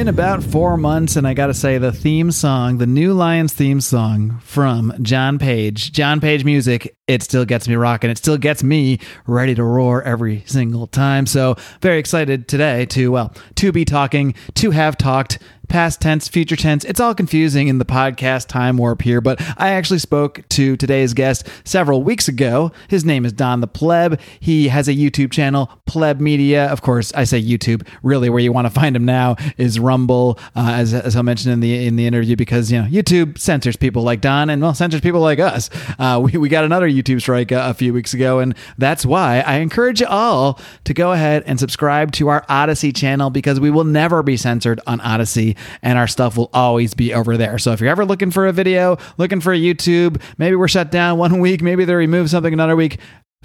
Been about four months, and I gotta say, the theme song, the new Lions theme song from John Page, John Page music, it still gets me rocking. It still gets me ready to roar every single time. So, very excited today to, well, to be talking, to have talked past tense, future tense. It's all confusing in the podcast time warp here, but I actually spoke to today's guest several weeks ago. His name is Don the Pleb. He has a YouTube channel, Pleb Media. Of course, I say YouTube. Really, where you want to find him now is Rumble, uh, as, as I mentioned in the in the interview, because you know YouTube censors people like Don and well censors people like us. Uh, we we got another YouTube strike a, a few weeks ago, and that's why I encourage you all to go ahead and subscribe to our Odysee channel because we will never be censored on Odysee and our stuff will always be over there. So if you're ever looking for a video, looking for a YouTube, maybe we're shut down one week, maybe they remove something another week,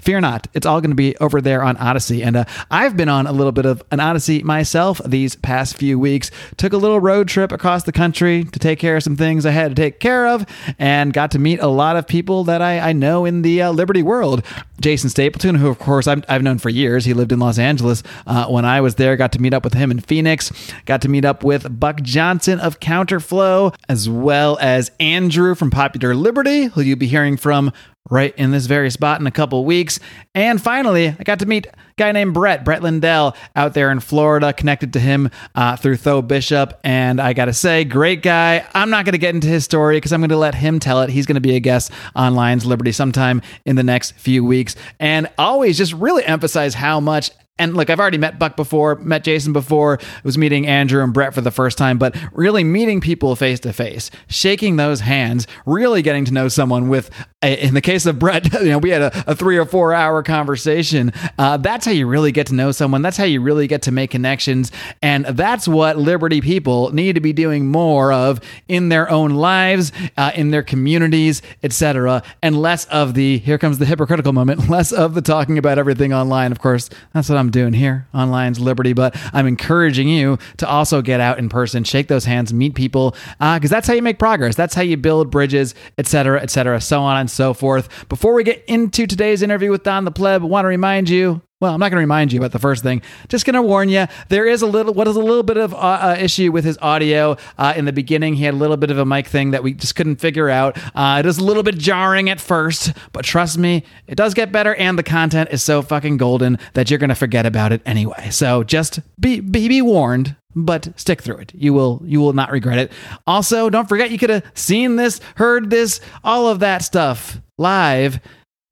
Fear not, it's all going to be over there on Odysee. And uh, I've been on a little bit of an Odyssey myself these past few weeks. Took a little road trip across the country to take care of some things I had to take care of and got to meet a lot of people that I, I know in the uh, Liberty world. Jason Stapleton, who, of course, i have known for years. He lived in Los Angeles uh, when I was there. Got to meet up with him in Phoenix. Got to meet up with Buck Johnson of Counterflow, as well as Andrew from Popular Liberty, who you'll be hearing from right in this very spot in a couple weeks. And finally, I got to meet a guy named Brett, Brett Lindell, out there in Florida, connected to him uh, through Tho Bishop. And I got to say, great guy. I'm not going to get into his story because I'm going to let him tell it. He's going to be a guest on Lions Liberty sometime in the next few weeks. And always just really emphasize how much and look, I've already met Buck before, met Jason before, was meeting Andrew and Brett for the first time, but really meeting people face to face, shaking those hands, really getting to know someone with, in the case of Brett, you know, we had a, a three or four hour conversation. Uh, that's how you really get to know someone. That's how you really get to make connections. And that's what Liberty people need to be doing more of in their own lives, uh, in their communities, etc. And less of the, here comes the hypocritical moment, less of the talking about everything online. Of course, that's what I'm doing here on Lions Liberty, but I'm encouraging you to also get out in person, shake those hands, meet people, because uh, that's how you make progress. That's how you build bridges, etc., etc., so on and so forth. Before we get into today's interview with Don the Pleb, I want to remind you well, I'm not going to remind you about the first thing. Just going to warn you. There is a little, what is a little bit of uh, uh, issue with his audio uh, in the beginning. He had a little bit of a mic thing that we just couldn't figure out. Uh, it is a little bit jarring at first, but trust me, it does get better, and the content is so fucking golden that you're going to forget about it anyway. So just be be, be warned but stick through it. You will you will not regret it. Also, don't forget you could have seen this, heard this, all of that stuff live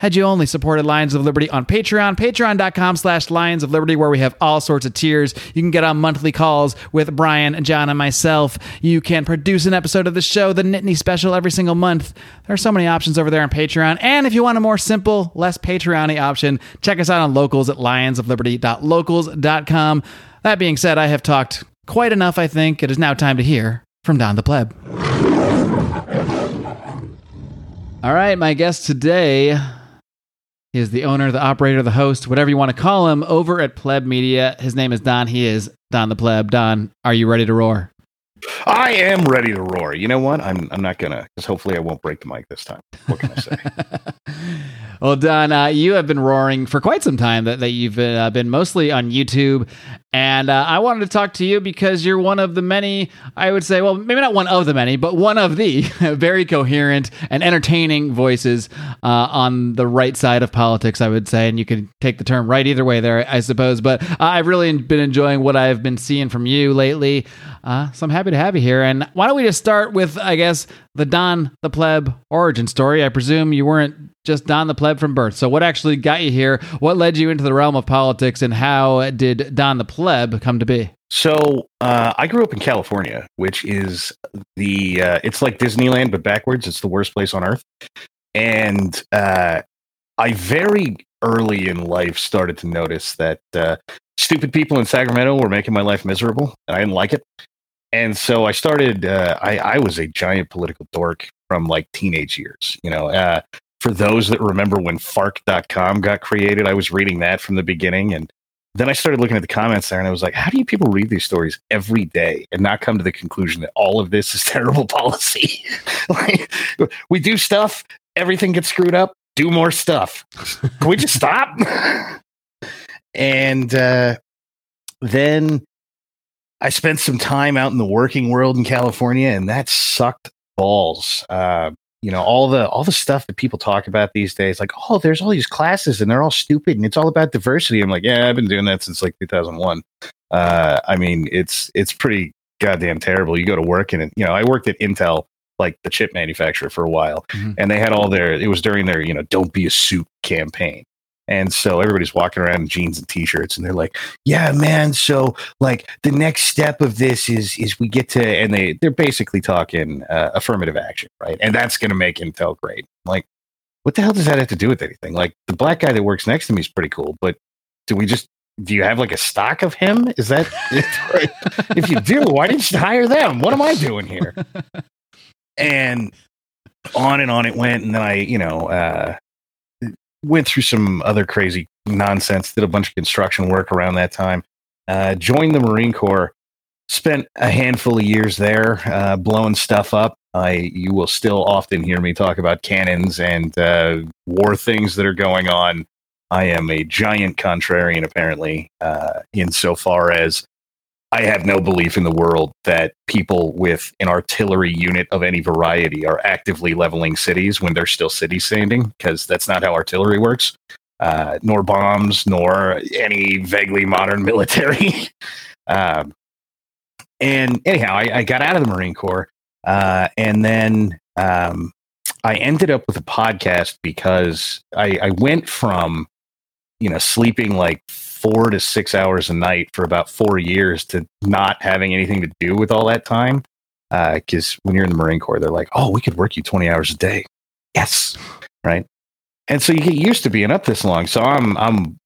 had you only supported Lions of Liberty on Patreon, patreon.com slash Lions of Liberty, where we have all sorts of tiers. You can get on monthly calls with Brian, John, and myself. You can produce an episode of the show, the Nittany Special, every single month. There are so many options over there on Patreon. And if you want a more simple, less Patreon option, check us out on locals at lionsofliberty.locals.com. That being said, I have talked quite enough, I think. It is now time to hear from Don the Pleb. All right, my guest today he is the owner, the operator, the host, whatever you want to call him, over at Pleb Media. His name is Don. He is Don the Pleb. Don, are you ready to roar? I am ready to roar. You know what? I'm I'm not gonna because hopefully I won't break the mic this time. What can I say? well, Don, uh, you have been roaring for quite some time. That, that you've been, uh, been mostly on YouTube and uh, I wanted to talk to you because you're one of the many, I would say, well, maybe not one of the many, but one of the very coherent and entertaining voices uh, on the right side of politics, I would say. And you can take the term right either way there, I suppose. But uh, I've really been enjoying what I've been seeing from you lately. Uh, so I'm happy to have you here. And why don't we just start with, I guess, the Don the Pleb origin story? I presume you weren't just Don the Pleb from birth. So, what actually got you here? What led you into the realm of politics, and how did Don the Pleb come to be? So, uh, I grew up in California, which is the uh, it's like Disneyland but backwards. It's the worst place on earth, and uh, I very early in life started to notice that uh, stupid people in Sacramento were making my life miserable, and I didn't like it. And so I started. Uh, I, I was a giant political dork from like teenage years. You know, uh, for those that remember when Fark.com got created, I was reading that from the beginning. And then I started looking at the comments there and I was like, how do you people read these stories every day and not come to the conclusion that all of this is terrible policy? like, we do stuff, everything gets screwed up, do more stuff. Can we just stop? and uh, then I spent some time out in the working world in California, and that sucked balls. Uh, you know, all the all the stuff that people talk about these days, like, oh, there's all these classes and they're all stupid and it's all about diversity. I'm like, yeah, I've been doing that since like 2001. Uh, I mean, it's it's pretty goddamn terrible. You go to work and you know, I worked at Intel, like the chip manufacturer, for a while, mm-hmm. and they had all their. It was during their you know, don't be a suit campaign. And so everybody's walking around in jeans and t-shirts and they're like, "Yeah, man, so like the next step of this is is we get to and they they're basically talking uh, affirmative action, right? And that's going to make Intel great." Like what the hell does that have to do with anything? Like the black guy that works next to me is pretty cool, but do we just do you have like a stock of him? Is that if you do, why didn't you hire them? What am I doing here? And on and on it went. And then I, you know, uh, went through some other crazy nonsense, did a bunch of construction work around that time, uh, joined the Marine Corps, spent a handful of years there, uh, blowing stuff up. I, you will still often hear me talk about cannons and uh, war things that are going on I am a giant contrarian, apparently, uh, insofar as I have no belief in the world that people with an artillery unit of any variety are actively leveling cities when they're still city standing, because that's not how artillery works, uh, nor bombs, nor any vaguely modern military. um, and anyhow, I, I, got out of the Marine Corps, uh, and then um, I ended up with a podcast because I, I went from you know, sleeping like four to six hours a night for about four years to not having anything to do with all that time. Because uh, when you're in the Marine Corps, they're like, oh, we could work you 20 hours a day. Yes. Right. And so you get used to being up this long. So I'm, I'm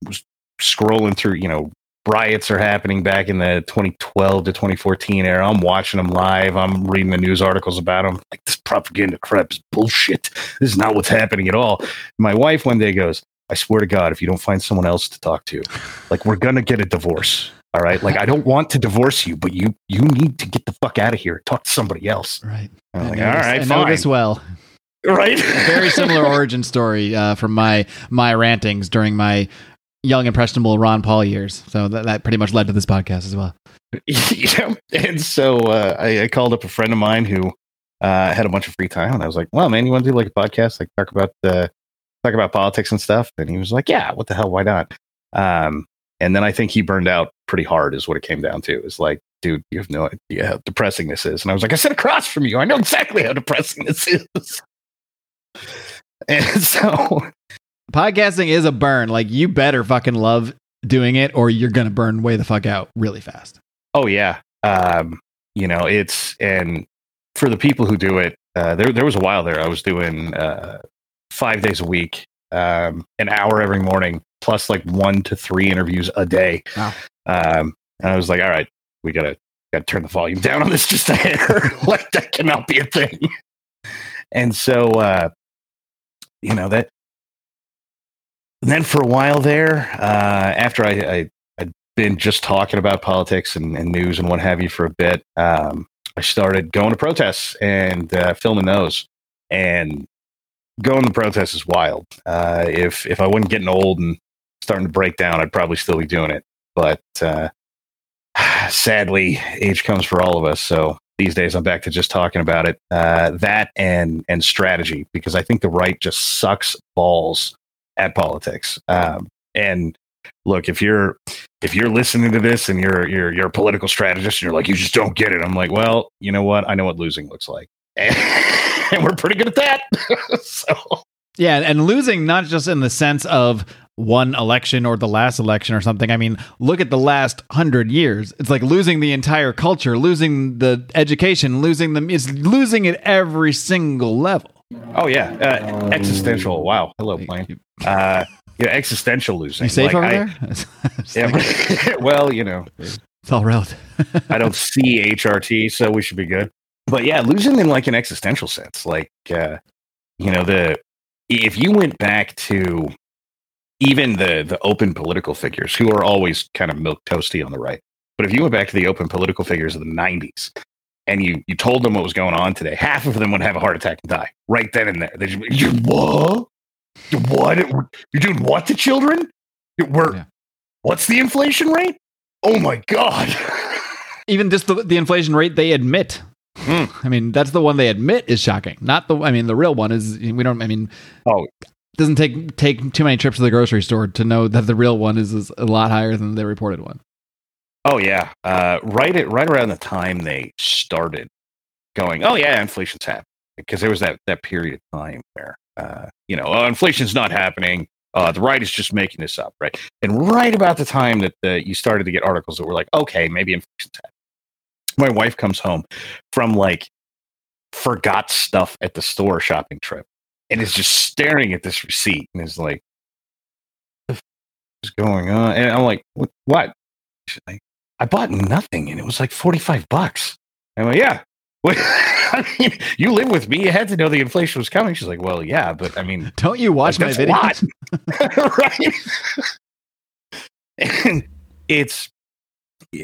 scrolling through, you know, riots are happening back in the 2012 to 2014 era. I'm watching them live. I'm reading the news articles about them. Like this propaganda crap is bullshit. This is not what's happening at all. My wife one day goes, I swear to God, if you don't find someone else to talk to, like we're gonna get a divorce. All right. Like I don't want to divorce you, but you you need to get the fuck out of here. Talk to somebody else. Right. Like, all right, I know this well. Right. Very similar origin story uh, from my my rantings during my young impressionable Ron Paul years. So that, that pretty much led to this podcast as well. yeah. And so uh, I, I, called up a friend of mine who uh, had a bunch of free time, and I was like, "Well, man, you want to do like a podcast, like talk about the talk about politics and stuff. And he was like, yeah, what the hell? Why not? Um, and then I think he burned out pretty hard, is what it came down to. Is like, dude, you have no idea how depressing this is. And I was like, I sit across from you. I know exactly how depressing this is. and so podcasting is a burn. Like, you better fucking love doing it or you're going to burn way the fuck out really fast. Oh, yeah. Um, you know, it's, and for the people who do it, uh, there, there was a while there I was doing uh, five days a week, um, an hour every morning, plus like one to three interviews a day. Wow. Um, and I was like, all right, we gotta gotta turn the volume down on this just a hair. like that cannot be a thing. And so, uh, you know that. then for a while there, uh, after I, I had been just talking about politics and, and, news and what have you for a bit, um, I started going to protests and uh, filming those. And going to protest is wild. Uh, if if I wasn't getting old and starting to break down, I'd probably still be doing it. But uh, sadly, age comes for all of us. So these days, I'm back to just talking about it. Uh, that and and strategy because I think the right just sucks balls at politics. Um, and look, if you're if you're listening to this and you're you're you're a political strategist and you're like you just don't get it, I'm like, well, you know what? I know what losing looks like. and we're pretty good at that. so yeah, and losing not just in the sense of one election or the last election or something. I mean, look at the last hundred years. It's like losing the entire culture, losing the education, losing them. It's losing at every single level. Oh yeah, uh, existential. Wow. Hello, plane. Uh, yeah, existential losing. You safe like, over I, there? yeah, well, you know, it's all relative. I don't see HRT, so we should be good but yeah, losing in like an existential sense, like uh, you know, the if you went back to even the the open political figures who are always kind of milk toasty on the right, but if you went back to the open political figures of the '90s and you you told them what was going on today, half of them would have a heart attack and die right then and there. They just, you what? You what? You're doing what to children? We're yeah. what's the inflation rate? Oh my god! even just the, the inflation rate they admit. Mm. I mean, that's the one they admit is shocking. Not the. I mean, the real one is we don't. I mean, Oh. doesn't take take too many trips to the grocery store to know that the real one is, is a lot higher than the reported one. Oh yeah, uh, right at right around the time they started going, oh yeah, inflation's happening because there was that that period of time where uh, you know oh, inflation's not happening. Uh, the right is just making this up, right? And right about the time that you started to get articles that were like, okay, maybe inflation's happening. My wife comes home from like forgot stuff at the store shopping trip and is just staring at this receipt and is like, what the f- is going on? And I'm like, what? what? Like, I bought nothing and it was like 45 bucks. I'm like, yeah. I mean, you live with me. You had to know the inflation was coming. She's like, well, yeah, but I mean, Don't you watch my that's videos? right? and it's,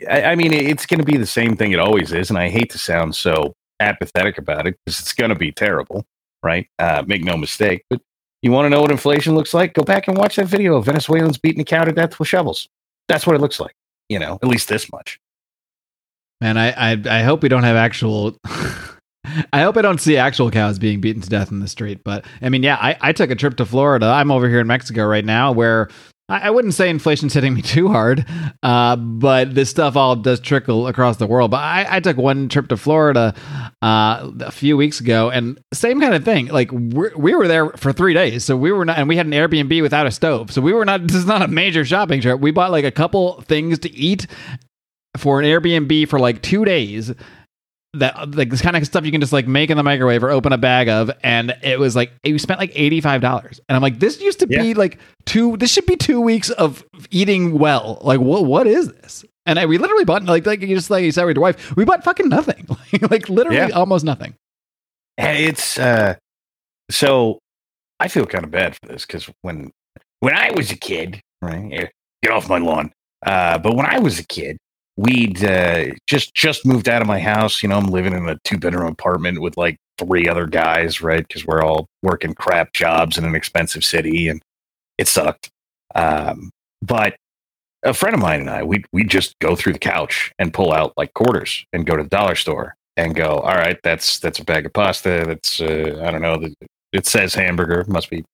I, I mean, it's going to be the same thing it always is. And I hate to sound so apathetic about it because it's going to be terrible, right? Uh, make no mistake. But you want to know what inflation looks like? Go back and watch that video of Venezuelans beating a cow to death with shovels. That's what it looks like, you know, at least this much. Man, I, I I hope we don't have actual. I hope I don't see actual cows being beaten to death in the street. But I mean, yeah, I, I took a trip to Florida. I'm over here in Mexico right now, where I, wouldn't say inflation's hitting me too hard, uh, but this stuff all does trickle across the world. But I, I took one trip to Florida uh, a few weeks ago, and same kind of thing. Like we're, we were there for three days, so we were not, and we had an Airbnb without a stove, so we were not. This is not a major shopping trip. We bought like a couple things to eat for an Airbnb for like two days. That like this kind of stuff you can just like make in the microwave or open a bag of, and it was like we spent like eighty five dollars, and I'm like, this used to be like two. This should be two weeks of eating well. Like what? What is this? And I, we literally bought like like you just like you said with your wife, we bought fucking nothing, like, like literally Yeah. almost nothing. And it's uh so I feel kind of bad for this because when when I was a kid, right? eh, Get off my lawn. Uh, but when I was a kid, we'd uh, just just moved out of my house. You know, I'm living in a two bedroom apartment with like three other guys, right? Because we're all working crap jobs in an expensive city, and it sucked. Um, but a friend of mine and I, we we just go through the couch and pull out like quarters and go to the dollar store and go, all right, that's that's a bag of pasta. That's uh, I don't know. It says hamburger. Must be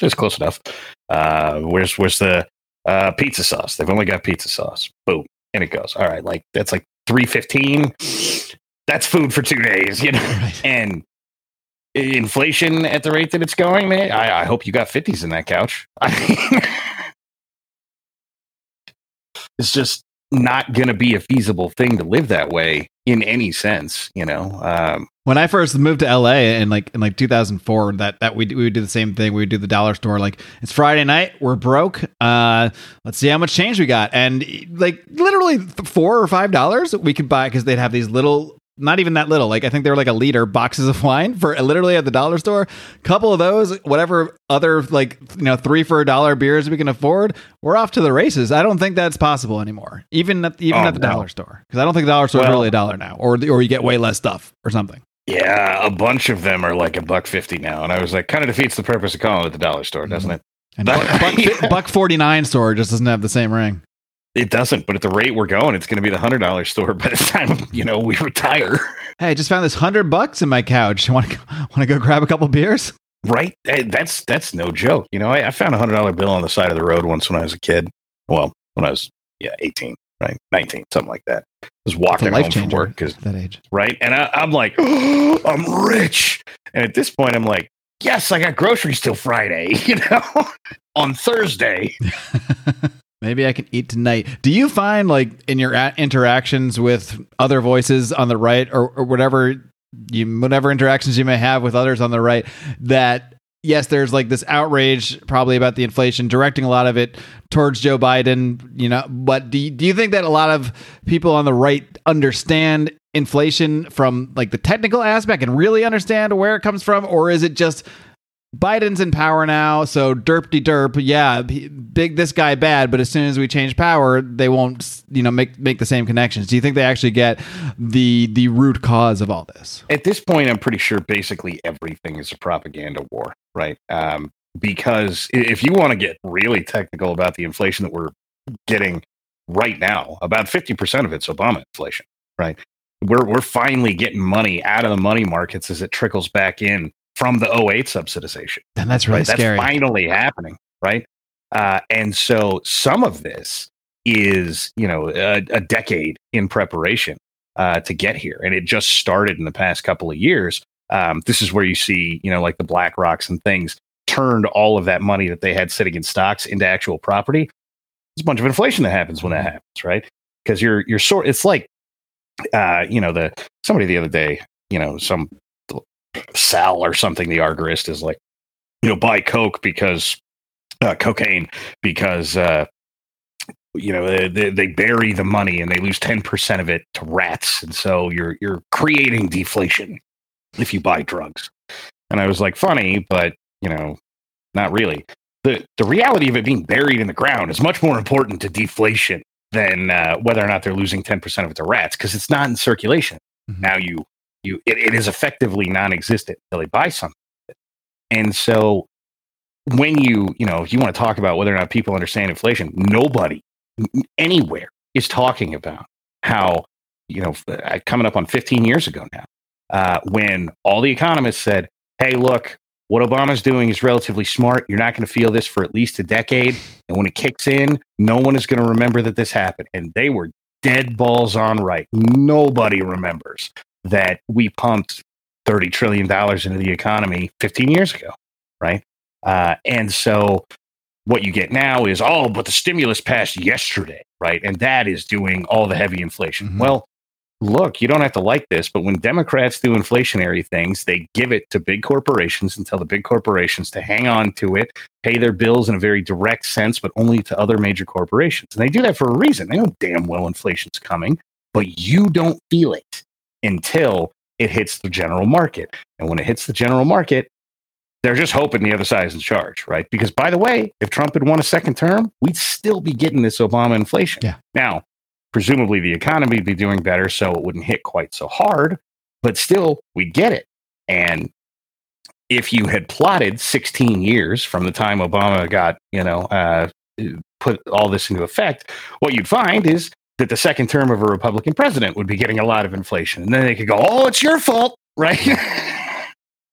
just close enough. Uh, where's where's the uh, pizza sauce? They've only got pizza sauce. Boom, and it goes. All right, like that's like three fifteen. That's food for two days, you know. Right. And inflation at the rate that it's going, man. I, I hope you got fifties in that couch. I mean, it's just not going to be a feasible thing to live that way in any sense, you know. Um, When I first moved to LA in like in like 2004, that that we we would do the same thing. We would do the dollar store. Like it's Friday night, we're broke. Uh, let's see how much change we got, and like literally four or five dollars we could buy because they'd have these little. Not even that little. Like I think they were like a liter boxes of wine for literally at the dollar store. Couple of those, whatever other like you know three for a dollar beers we can afford, we're off to the races. I don't think that's possible anymore. Even at even Oh, at the no. dollar store because I don't think the dollar store is really a dollar now, or or you get way less stuff or something. yeah, a bunch of them are like a buck fifty now, and I was like, kind of defeats the purpose of calling it the dollar store, doesn't mm-hmm. it? And buck, buck, buck 49 store just doesn't have the same ring. It doesn't, but at the rate we're going, it's going to be the hundred dollar store by the time you know we retire, Hey, I just found this hundred bucks in my couch. Want to want to go grab a couple beers? right? Hey, that's that's no joke. You know, I, I found a hundred dollar bill on the side of the road once when I was a kid. Well, when I was yeah eighteen, right, nineteen, something like that. I was walking home from work because that age. right? And I, I'm like, oh, I'm rich. And at this point, I'm like, yes, I got groceries till Friday, you know, on Thursday. Maybe I can eat tonight. Do you find like in your interactions with other voices on the right or, or whatever you whatever interactions you may have with others on the right that yes, there's like this outrage probably about the inflation, directing a lot of it towards Joe Biden, you know, but do you, do you think that a lot of people on the right understand inflation from like the technical aspect and really understand where it comes from or is it just Biden's in power now, so derp de derp. Yeah, big this guy bad, but as soon as we change power, they won't, you know, make make the same connections. Do you think they actually get the the root cause of all this? At this point, I'm pretty sure basically everything is a propaganda war, right? Um, because if you want to get really technical about the inflation that we're getting right now, about 50% of it's Obama inflation, right? We're we're finally getting money out of the money markets as it trickles back in from the 08 subsidization. And that's really right? scary. That's finally happening, right? Uh, and so some of this is, you know, a, a decade in preparation uh, to get here, and it just started in the past couple of years. Um, this is where you see, you know, like the BlackRocks and things turned all of that money that they had sitting in stocks into actual property. There's a bunch of inflation that happens when that happens, right? Because you're you're sort. It's like, uh, you know, the somebody the other day, you know, some Sal or something, the Agorist is like, you know, buy Coke because uh, cocaine because uh, you know they, they bury the money and they lose 10% of it to rats. And so you're you're creating deflation if you buy drugs. And i was like funny but you know not really. The the reality of it being buried in the ground is much more important to deflation than uh, whether or not they're losing 10% of it to rats because it's not in circulation. Mm-hmm. now you you it, it is effectively non-existent until they buy something. And so when you you know if you want to talk about whether or not people understand inflation nobody anywhere is talking about how you know uh, coming up on 15 years ago now uh, when all the economists said hey look what obama's doing is relatively smart. You're not going to feel this for at least a decade. And when it kicks in no one is going to remember that this happened. And they were dead balls on right. Nobody remembers that we pumped 30 trillion dollars into the economy 15 years ago right uh, and so what you get now is, oh, but the stimulus passed yesterday, right? And that is doing all the heavy inflation. Mm-hmm. Well, look, you don't have to like this, but when Democrats do inflationary things, they give it to big corporations and tell the big corporations to hang on to it, pay their bills in a very direct sense, but only to other major corporations. And they do that for a reason. They know damn well inflation's coming, but you don't feel it until it hits the general market. And when it hits the general market, they're just hoping the other side is in charge, right? Because by the way, if Trump had won a second term, we'd still be getting this Obama inflation. Yeah. Now, presumably the economy would be doing better, so it wouldn't hit quite so hard, but still we'd get it. And if you had plotted 16 years from the time Obama got, you know, uh, put all this into effect, what you'd find is that the second term of a Republican president would be getting a lot of inflation. And then they could go, oh, it's your fault, right?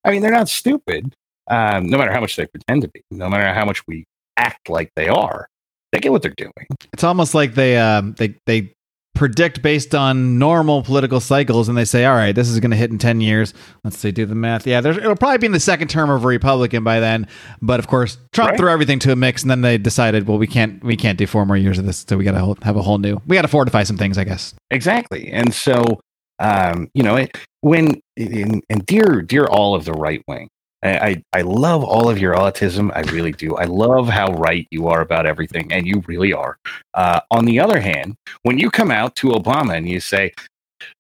I mean, they're not stupid um, no matter how much they pretend to be, no matter how much we act like they are, they get what they're doing. It's almost like they um, they they predict based on normal political cycles, and they say, "All right, this is going to hit in ten years." Let's see, do the math. Yeah, it'll probably be in the second term of a Republican by then. But of course, Trump right. threw everything to a mix, and then they decided, well, we can't we can't do four more years of this, so we got to have a whole new. We got to fortify some things, I guess. Exactly, and so um, you know, it, when and dear dear all of the right wing, I, I love all of your autism. I really do. I love how right you are about everything, and you really are. Uh, on the other hand, when you come out to Obama and you say,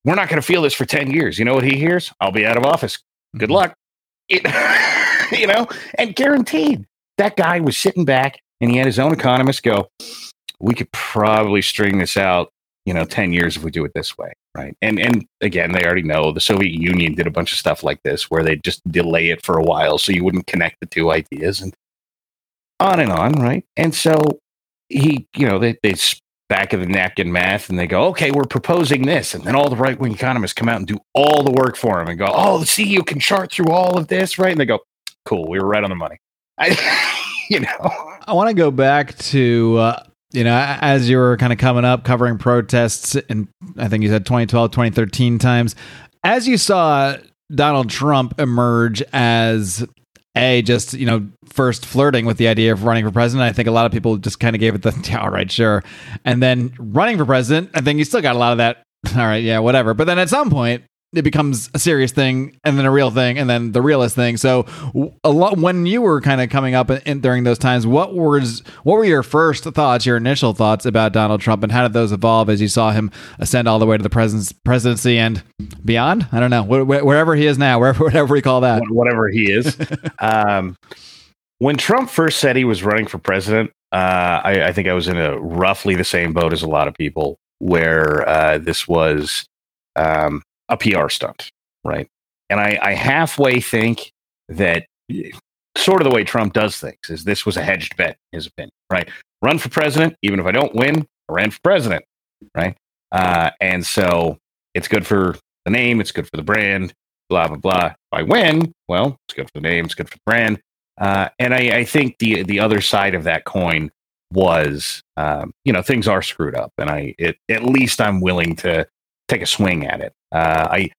"We're not going to feel this for ten years," you know what he hears? "I'll be out of office. Good mm-hmm. luck." It, you know, and guaranteed that guy was sitting back and he had his own economist go, "We could probably string this out, you know, ten years if we do it this way." right? And and again, they already know the Soviet Union did a bunch of stuff like this where they just delay it for a while so you wouldn't connect the two ideas and on and on, right? And so he, you know, they they back of the napkin math and they go, okay, we're proposing this, and then all the right wing economists come out and do all the work for him and go, oh, see, you can chart through all of this, right? And they go, cool, we were right on the money. I, you know, I want to go back to uh, you know, as you were kind of coming up covering protests, and I think you said 2012, 2013 times, as you saw Donald Trump emerge as a just you know first flirting with the idea of running for president i think a lot of people just kind of gave it the yeah, all right sure. And then running for president i think you still got a lot of that all right yeah whatever. But then at some point it becomes a serious thing and then a real thing and then the realist thing. So a lot when you were kind of coming up in, in, during those times what was what were your first thoughts your initial thoughts about donald trump and how did those evolve as you saw him ascend all the way to the presidency and beyond? I don't know. Wherever he is now wherever whatever we call that. Whatever he is. Um, when trump first said he was running for president uh, I, I, think i was in a roughly the same boat as a lot of people where uh, this was um, a PR stunt, right? And I, I halfway think that sort of the way Trump does things is this was a hedged bet, his opinion, right? Run for president, even if I don't win, I ran for president, right? Uh, and so It's good for the name, it's good for the brand, blah blah blah. If I win, well, it's good for the name, it's good for the brand. Uh, and I, I, think the the other side of that coin was, um, you know, things are screwed up, and I it, at least I'm willing to take a swing at it. Uh, I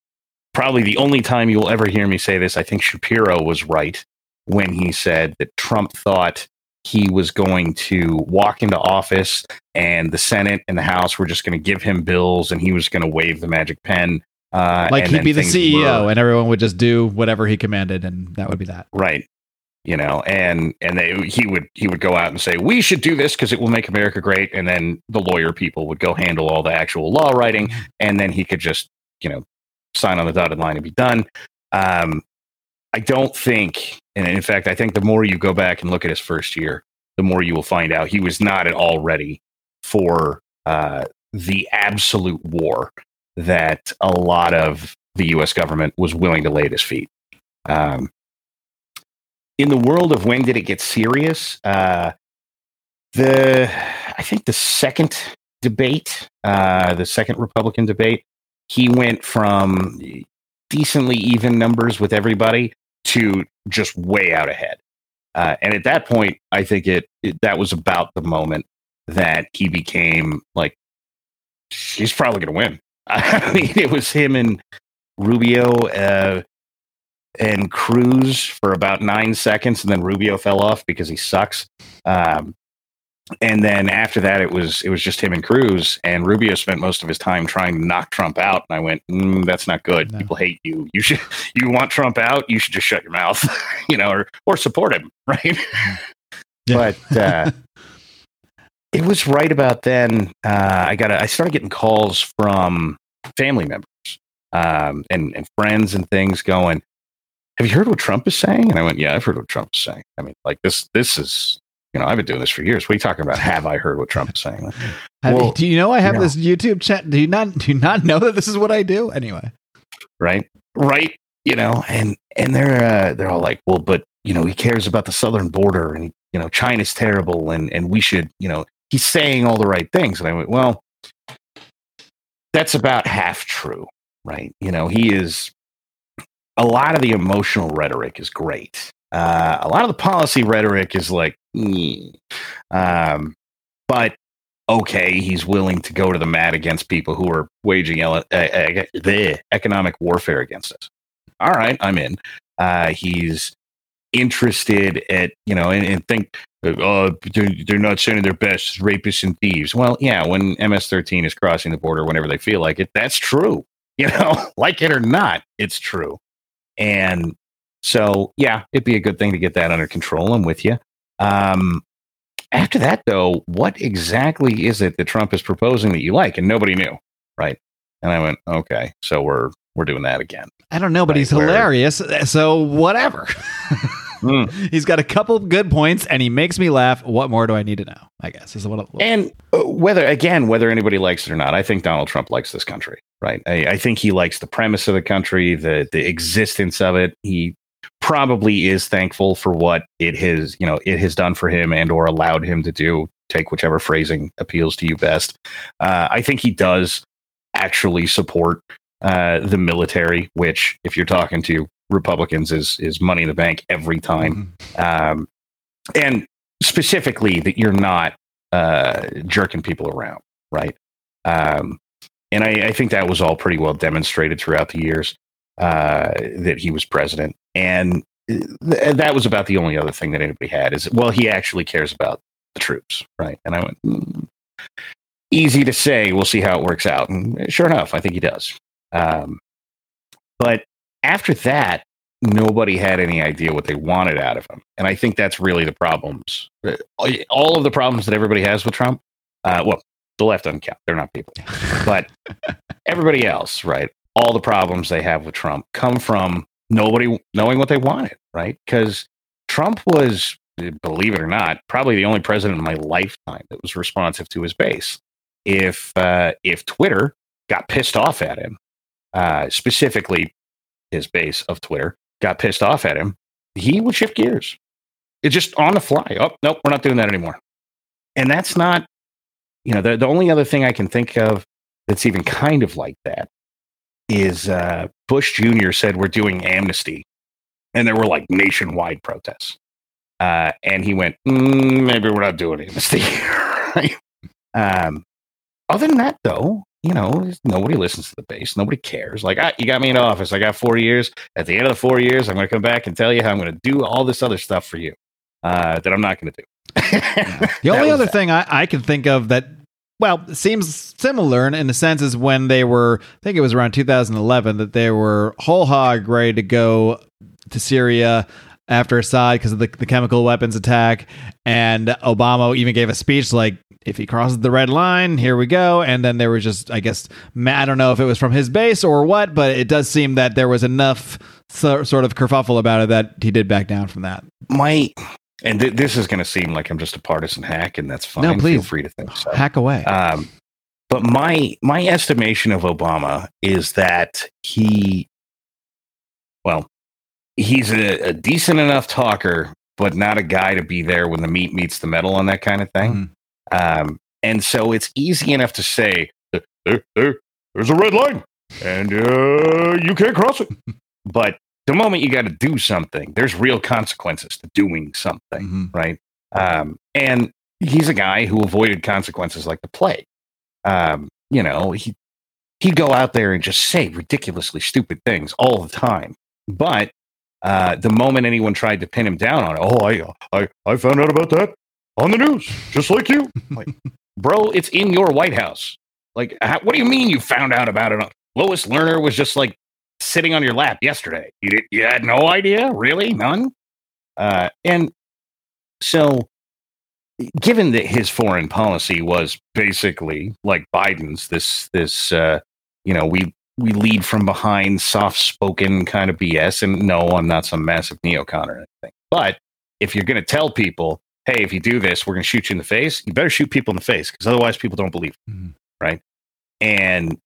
probably the only time you'll ever hear me say this. I think Shapiro was right when he said that Trump thought he was going to walk into office and the Senate and the House were just going to give him bills and he was going to wave the magic pen. Uh, like he'd be the CEO were, and everyone would just do whatever he commanded and that would be that. Right you know and and they he would he would go out and say we should do this because it will make america great and then the lawyer people would go handle all the actual law writing mm-hmm. and then he could just you know sign on the dotted line and be done um i don't think and in fact i think the more you go back and look at his first year the more you will find out he was not at all ready for uh the absolute war that a lot of the us government was willing to lay at his feet um in the world of when did it get serious, uh, the I think the second debate, uh, the second Republican debate, he went from decently even numbers with everybody to just way out ahead. Uh, and at that point, I think it, it, that was about the moment that he became like he's probably going to win. I mean, it was him and Rubio. Uh, and Cruz for about nine seconds, and then Rubio fell off because he sucks. Um, and then after that, it was it was just him and Cruz, and Rubio spent most of his time trying to knock Trump out. And I went, mm, "That's not good. No. People hate you. You should you want Trump out. You should just shut your mouth, you know, or or support him, right?" Yeah. but uh, it was right about then. Uh, I got I started getting calls from family members um, and and friends and things going, have you heard what Trump is saying? And I went, yeah, I've heard what Trump is saying. I mean, like this, this is, you know, I've been doing this for years. What are you talking about? Have I heard what Trump is saying? well, do you know I have you know, this YouTube chat? Do you not, do you not know that this is what I do? Anyway. Right. Right. You know, and, and they're, uh, they're all like, well, but, you know, he cares about the southern border and, you know, China's terrible and, and we should, you know, he's saying all the right things. And I went, well, that's about half true. Right. You know, he is a lot of the emotional rhetoric is great. Uh, a lot of the policy rhetoric is like, mm. um, but okay, he's willing to go to the mat against people who are waging ele- uh, uh, economic warfare against us. All right, I'm in. Uh, he's interested at you know and, and think oh they're, they're not sending their best rapists and thieves well yeah when ms-13 is crossing the border whenever they feel like it that's true you know like it or not it's true and so, yeah, it'd be a good thing to get that under control. I'm with you. Um, after that, though, what exactly is it that Trump is proposing that you like? And nobody knew, right? And I went, okay, so we're we're doing that again. I don't know, but right, he's hilarious. So whatever. mm. He's got a couple good points, and he makes me laugh. What more do I need to know? I guess is what. And uh, whether again, whether anybody likes it or not, I think Donald Trump likes this country. Right? I, I think he likes the premise of the country, the the existence of it. He probably is thankful for what it has, you know, it has done for him and or allowed him to do. Take whichever phrasing appeals to you best. Uh, I think he does actually support uh, the military, which, if you're talking to Republicans, is is money in the bank every time. Mm-hmm. Um, and specifically that you're not uh, jerking people around, right? Um, and I, I, think that was all pretty well demonstrated throughout the years uh, that he was president. And th- that was about the only other thing that anybody had is, well, he actually cares about the troops, right? And I went, mm, easy to say. We'll see how it works out. And sure enough, I think he does. Um, but after that, nobody had any idea what they wanted out of him. And I think that's really the problems. Uh, all of the problems that everybody has with Trump, uh, well, the left doesn't count. They're not people. But everybody else, right? All the problems they have with Trump come from nobody knowing what they wanted, right? Because Trump was, believe it or not, probably the only president in my lifetime that was responsive to his base. If uh, if Twitter got pissed off at him, uh, specifically his base of Twitter, got pissed off at him, he would shift gears. It's just on the fly. Oh, nope, we're not doing that anymore. And that's not, you know, the, the only other thing I can think of that's even kind of like that is uh, Bush Jr. said we're doing amnesty, and there were like nationwide protests. Uh, and he went, mm, maybe we're not doing amnesty. um, other than that, though, you know, nobody listens to the base. Nobody cares. Like, ah, you got me in office. I got four years. At the end of the four years, I'm going to come back and tell you how I'm going to do all this other stuff for you uh, that I'm not going to do. the only other that. thing I, I can think of that well, seems similar in, in a sense is when they were, I think it was around 2011 that they were whole hog ready to go to Syria after Assad because of the, the chemical weapons attack. And Obama even gave a speech like, if he crosses the red line, here we go. And then there was just, I guess, I don't know if it was from his base or what, but it does seem that there was enough so, sort of kerfuffle about it that he did back down from that. My and th- this is going to seem like I'm just a partisan hack, and that's fine. No, please feel free to think so. Hack away. Um, but my my estimation of Obama is that he, well, he's a, a, decent enough talker, but not a guy to be there when the meat meets the metal on that kind of thing. Mm-hmm. Um, and so it's easy enough to say there, there, there's a red line, and uh, you can't cross it. but the moment you got to do something, there's real consequences to doing something, mm-hmm. right? Um, and he's a guy who avoided consequences like the plague. Um, you know, he he'd go out there and just say ridiculously stupid things all the time. But uh, the moment anyone tried to pin him down on it, oh, I I I found out about that on the news, just like you, like, bro. It's in your White House. Like, how, what do you mean you found out about it? Lois Lerner was just like sitting on your lap yesterday. You did, you had no idea, really, none. Uh, and so, given that his foreign policy was basically like Biden's, this this uh, you know we we lead from behind, soft spoken kind of BS. And no, I'm not some massive neocon or anything. But if you're going to tell people, hey, if you do this, we're going to shoot you in the face, you better shoot people in the face because otherwise people don't believe, mm-hmm. right? And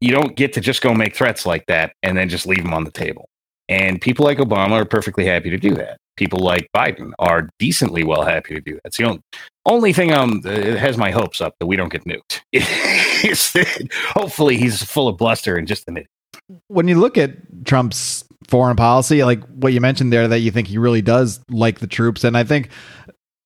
you don't get to just go make threats like that and then just leave them on the table. And people like Obama are perfectly happy to do that. People like Biden are decently well happy to do that. It's the only, only thing um has my hopes up that we don't get nuked. that hopefully he's full of bluster and just an idiot. When you look at Trump's foreign policy, like what you mentioned there, that you think he really does like the troops, and I think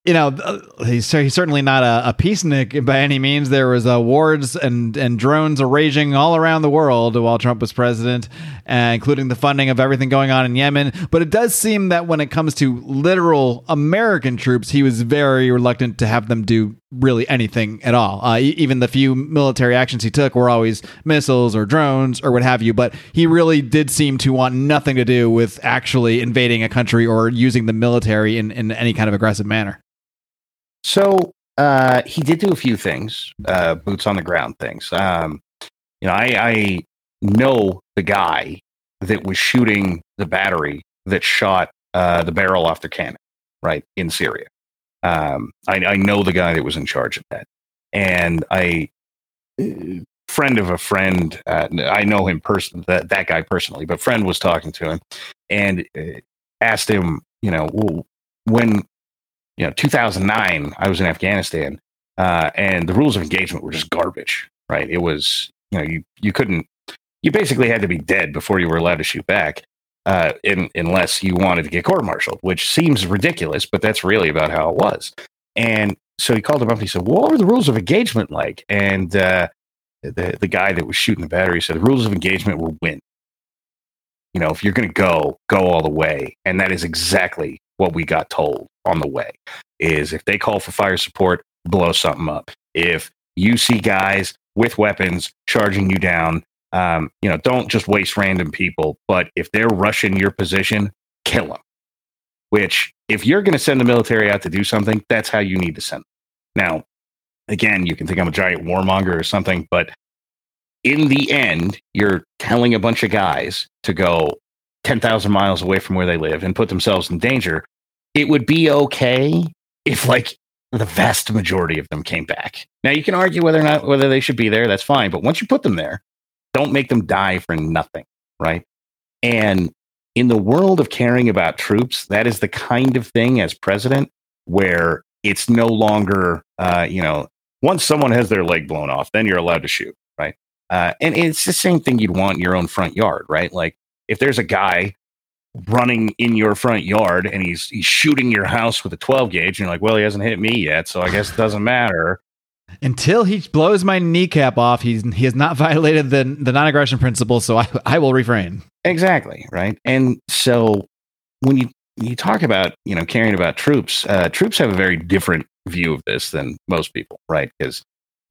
you know, he's, he's certainly not a, a peacenik by any means. There was uh, wars and, and drones raging all around the world while Trump was president, uh, including the funding of everything going on in Yemen. But it does seem that when it comes to literal American troops, he was very reluctant to have them do really anything at all. Uh, even the few military actions he took were always missiles or drones or what have you. But he really did seem to want nothing to do with actually invading a country or using the military in, in any kind of aggressive manner. So uh, he did do a few things, uh, boots on the ground things. Um, you know, I, I know the guy that was shooting the battery that shot uh, the barrel off the cannon, right in Syria. Um, I, I, know the guy that was in charge of that, and I uh, friend of a friend. Uh, I know him person that that guy personally, but friend was talking to him and uh, asked him, you know, well, when you know 2009 i was in afghanistan uh, and the rules of engagement were just garbage right it was you know you you couldn't you basically had to be dead before you were allowed to shoot back uh, in, unless you wanted to get court-martialed which seems ridiculous but that's really about how it was. And so he called him up and he said what were the rules of engagement like? And uh, the, the guy that was shooting the battery said the rules of engagement were win. You know if you're going to go go all the way. And that is exactly what we got told on the way is if they call for fire support, blow something up. If you see guys with weapons charging you down, um, you know, don't just waste random people, but if they're rushing your position, kill them. Which, if you're going to send the military out to do something, that's how you need to send them. Now, again, you can think I'm a giant warmonger or something, but in the end, you're telling a bunch of guys to go 10,000 miles away from where they live and put themselves in danger, it would be okay if like the vast majority of them came back. Now you can argue whether or not whether they should be there, that's fine, but once you put them there, don't make them die for nothing, right? And in the world of caring about troops, that is the kind of thing as president where it's no longer, uh, you know, once someone has their leg blown off, then you're allowed to shoot, right? Uh, and it's the same thing you'd want in your own front yard, right? Like if there's a guy running in your front yard and he's he's shooting your house with a 12 gauge, and you're like, well, he hasn't hit me yet, so I guess it doesn't matter. Until he blows my kneecap off, he's he has not violated the the non aggression principle, so I I will refrain. Exactly right. And so when you you talk about you know caring about troops, uh, troops have a very different view of this than most people, right? Because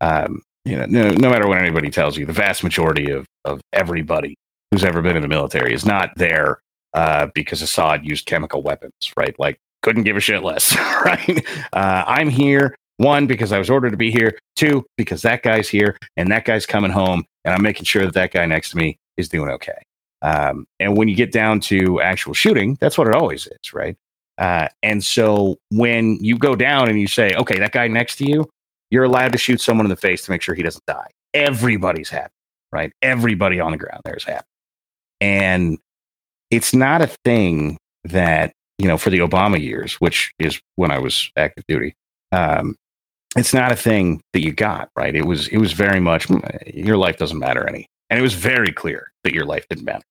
um, you know, no, no matter what anybody tells you, the vast majority of of everybody who's ever been in the military is not there uh, because Assad used chemical weapons, right? Like couldn't give a shit less, right? Uh, I'm here one because I was ordered to be here. Two because that guy's here and that guy's coming home, and I'm making sure that that guy next to me is doing okay. Um, and when you get down to actual shooting, that's what it always is, right? Uh, and so when you go down and you say, okay, that guy next to you, you're allowed to shoot someone in the face to make sure he doesn't die. Everybody's happy, right? Everybody on the ground there is happy. And it's not a thing that, you know, for the Obama years, which is when I was active duty, um, it's not a thing that you got, right? It was, it was very much mm, your life doesn't matter any. And it was very clear that your life didn't matter.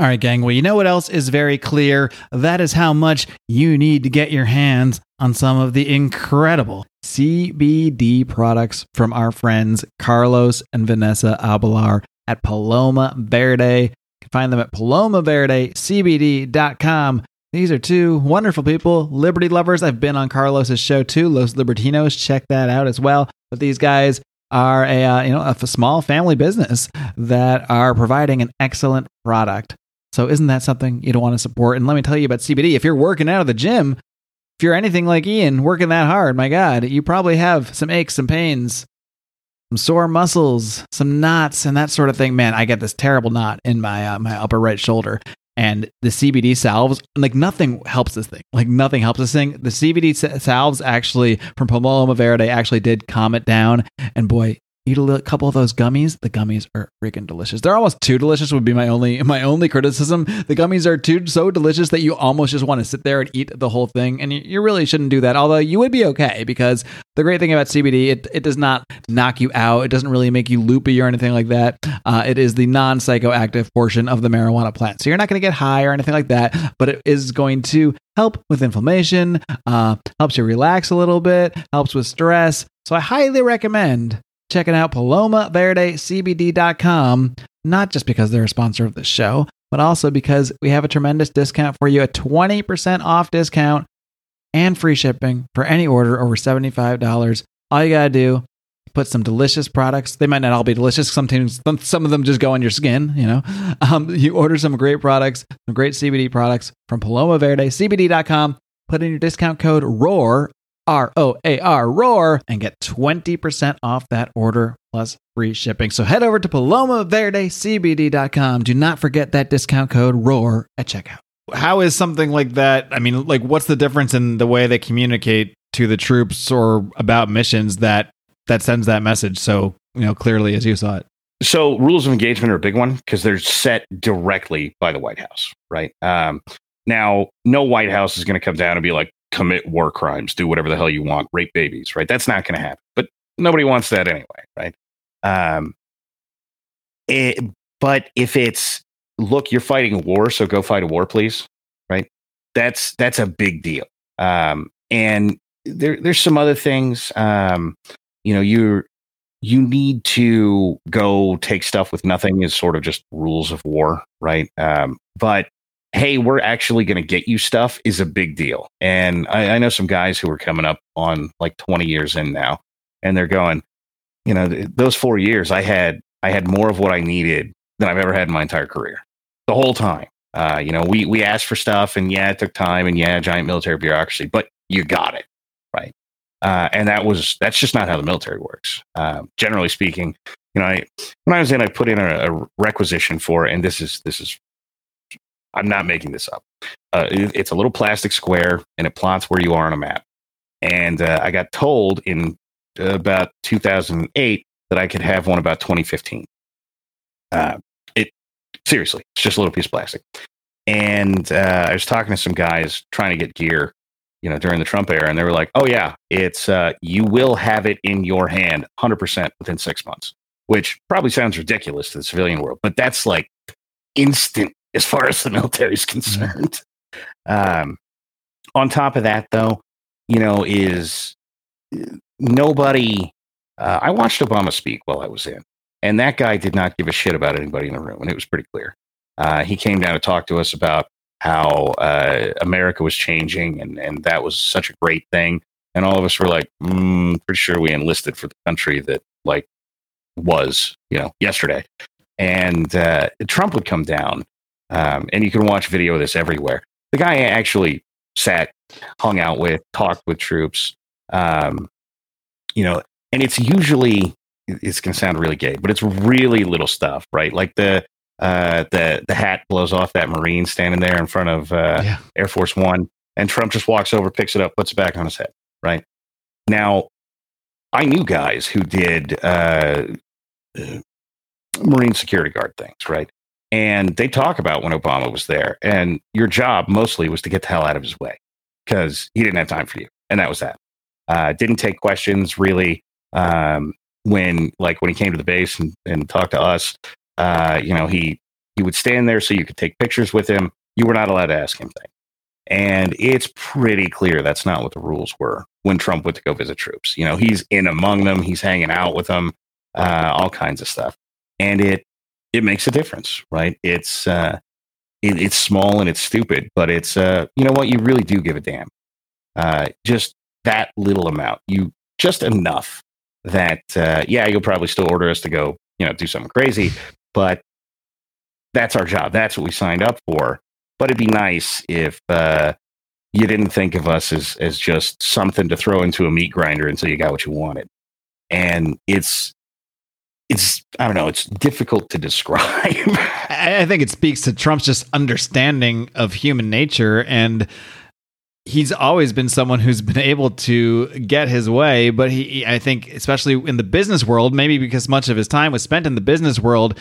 All right, gang. Well, you know what else is very clear? That is how much you need to get your hands on some of the incredible CBD products from our friends Carlos and Vanessa Abelar at Paloma Verde. You can find them at palomaverdecbd.com. These are two wonderful people, liberty lovers. I've been on Carlos's show too, Los Libertinos. Check that out as well. But these guys are a uh, you know a small family business that are providing an excellent product. So isn't that something you'd want to support? And let me tell you about CBD. If you're working out of the gym, if you're anything like Ian, working that hard, my God, you probably have some aches, some pains, some sore muscles, some knots, and that sort of thing. Man, I get this terrible knot in my uh, my upper right shoulder, and the CBD salves, like nothing helps this thing. Like nothing helps this thing. The CBD salves actually from Paloma Verde actually did calm it down, and boy, eat a couple of those gummies. The gummies are freaking delicious. They're almost too delicious. Would be my only my only criticism. The gummies are too so delicious that you almost just want to sit there and eat the whole thing, and you, you really shouldn't do that. Although you would be okay because the great thing about CBD, it it does not knock you out. It doesn't really make you loopy or anything like that. Uh, it is the non psychoactive portion of the marijuana plant, so you're not going to get high or anything like that. But it is going to help with inflammation, uh, helps you relax a little bit, helps with stress. So I highly recommend checking out palomaverdecbd.com, not just because they're a sponsor of the show, but also because we have a tremendous discount for you a 20% off discount and free shipping for any order over $75. All you got to do put some delicious products. They might not all be delicious. Sometimes some of them just go on your skin. You know, um, you order some great products, some great CBD products from Paloma Verde, CBD.com. Put in your discount code ROAR R O A R Roar and get 20% off that order plus free shipping. So head over to palomaverdecbd.com. Do not forget that discount code ROAR at checkout. How is something like that? I mean, like, what's the difference in the way they communicate to the troops or about missions that that sends that message so you know clearly as you saw it? So rules of engagement are a big one because they're set directly by the White House, right? Um, now, no White House is going to come down and be like, commit war crimes, do whatever the hell you want, rape babies, right? That's not going to happen. But nobody wants that anyway, right? Um, it, but if it's look, you're fighting a war, so go fight a war, please, right? That's that's a big deal. Um, and there there's some other things. Um, you know, you're you need to go take stuff with nothing is sort of just rules of war, right? Um, but hey, we're actually going to get you stuff is a big deal. And I, I, know some guys who are coming up on like 20 years in now, and they're going, you know, th- those four years I had, I had more of what I needed than I've ever had in my entire career. The whole time, uh, you know, we we asked for stuff, and yeah, it took time, and yeah, giant military bureaucracy, but you got it right. Uh, and that was that's just not how the military works. Uh, generally speaking, you know, I, when I was in, I put in a, a requisition for, and this is this is I'm not making this up. Uh, it, it's a little plastic square and it plots where you are on a map. And uh, I got told in uh, about 2008 that I could have one about 2015. Uh, it seriously, it's just a little piece of plastic. And uh, I was talking to some guys trying to get gear, you know, during the Trump era, and they were like, "Oh yeah, it's uh, you will have it in your hand 100% within six months." which probably sounds ridiculous to the civilian world, but that's like instant as far as the military is concerned. Um, on top of that, though, you know, is nobody. Uh, I watched Obama speak while I was in, and that guy did not give a shit about anybody in the room, and it was pretty clear. Uh, he came down to talk to us about how uh, America was changing, and and that was such a great thing. And all of us were like, mm, pretty sure we enlisted for the country that like was, you know, yesterday. And uh, Trump would come down, um, and you can watch video of this everywhere. The guy actually sat, hung out with, talked with troops. Um, you know, and it's usually it's going to sound really gay, but it's really little stuff, right? Like the uh, the the hat blows off that Marine standing there in front of uh, yeah. Air Force One, and Trump just walks over, picks it up, puts it back on his head. Right now, I knew guys who did uh, uh, Marine security guard things, right? And they talk about when Obama was there, and your job mostly was to get the hell out of his way because he didn't have time for you, and that was that. Uh, didn't take questions really. Um, when like when he came to the base and, and talked to us, uh, you know, he he would stand there so you could take pictures with him. You were not allowed to ask him things. And it's pretty clear that's not what the rules were when Trump went to go visit troops. You know, he's in among them, he's hanging out with them, uh, all kinds of stuff. And it it makes a difference, right? It's uh, it, it's small and it's stupid, but it's uh, you know what? You really do give a damn. Uh, just that little amount, you just enough that uh, yeah, you'll probably still order us to go, you know, do something crazy, but that's our job. That's what we signed up for. But it'd be nice if uh, you didn't think of us as as just something to throw into a meat grinder until you got what you wanted. And it's it's I don't know, it's difficult to describe. I think it speaks to Trump's just understanding of human nature and he's always been someone who's been able to get his way but he i think especially in the business world maybe because much of his time was spent in the business world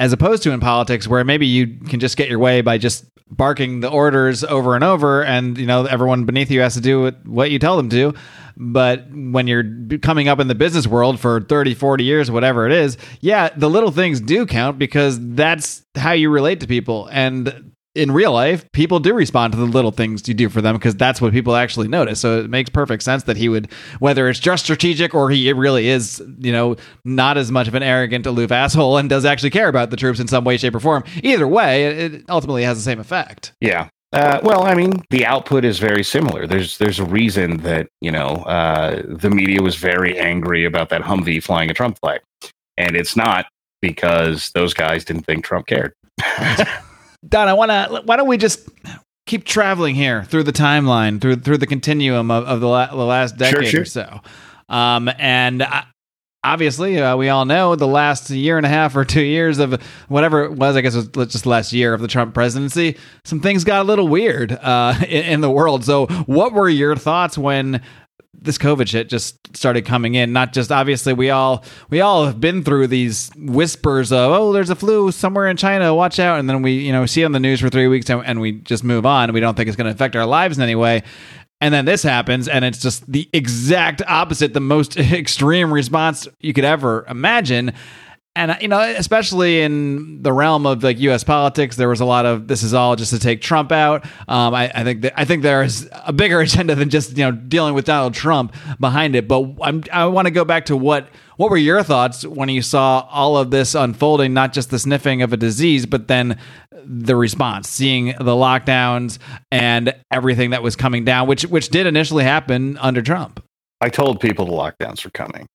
as opposed to in politics where maybe you can just get your way by just barking the orders over and over and you know everyone beneath you has to do what you tell them to but when you're coming up in the business world for 30 40 years whatever it is yeah the little things do count because that's how you relate to people and in real life, people do respond to the little things you do for them because that's what people actually notice. So it makes perfect sense that he would, whether it's just strategic or he really is, you know, not as much of an arrogant, aloof asshole and does actually care about the troops in some way, shape, or form. Either way, it ultimately has the same effect. Yeah. Uh, well, I mean, the output is very similar. There's there's a reason that you know uh, the media was very angry about that Humvee flying a Trump flag, and it's not because those guys didn't think Trump cared. Don, I want to. Why don't we just keep traveling here through the timeline, through through the continuum of, of the, la- the last decade sure, sure. or so? Um, and I, obviously, uh, we all know the last year and a half or two years of whatever it was, I guess it was just last year of the Trump presidency, some things got a little weird uh, in, in, the world. So, what were your thoughts when this COVID shit just started coming in. Not just obviously we all we all have been through these whispers of oh there's a flu somewhere in China watch out and then we you know see on the news for three weeks and, and we just move on. We don't think it's going to affect our lives in any way. And then this happens, and it's just the exact opposite, the most extreme response you could ever imagine and you know especially in the realm of like U.S. politics, there was a lot of this is all just to take Trump out. Um, I, I, think that, I think there is a bigger agenda than just you know dealing with Donald Trump behind it. But I'm, I want to go back to what what were your thoughts when you saw all of this unfolding? Not just the sniffing of a disease, but then the response, seeing the lockdowns and everything that was coming down, which which did initially happen under Trump. I told people the lockdowns were coming.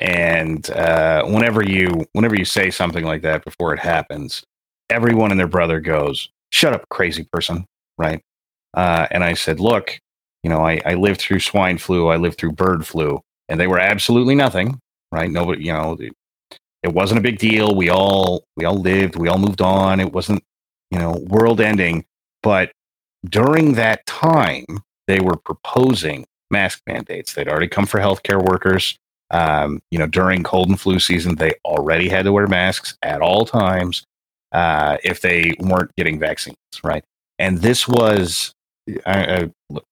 And uh, whenever you whenever you say something like that before it happens, everyone and their brother goes, "Shut up, crazy person!" Right? Uh, and I said, "Look, you know, I, I lived through swine flu, I lived through bird flu, and they were absolutely nothing. Right? Nobody, you know, it, it wasn't a big deal. We all we all lived, we all moved on. It wasn't, you know, world ending. But during that time, they were proposing mask mandates. They'd already come for healthcare workers. Um, you know, during cold and flu season, they already had to wear masks at all times uh, if they weren't getting vaccines, right? And this was, uh,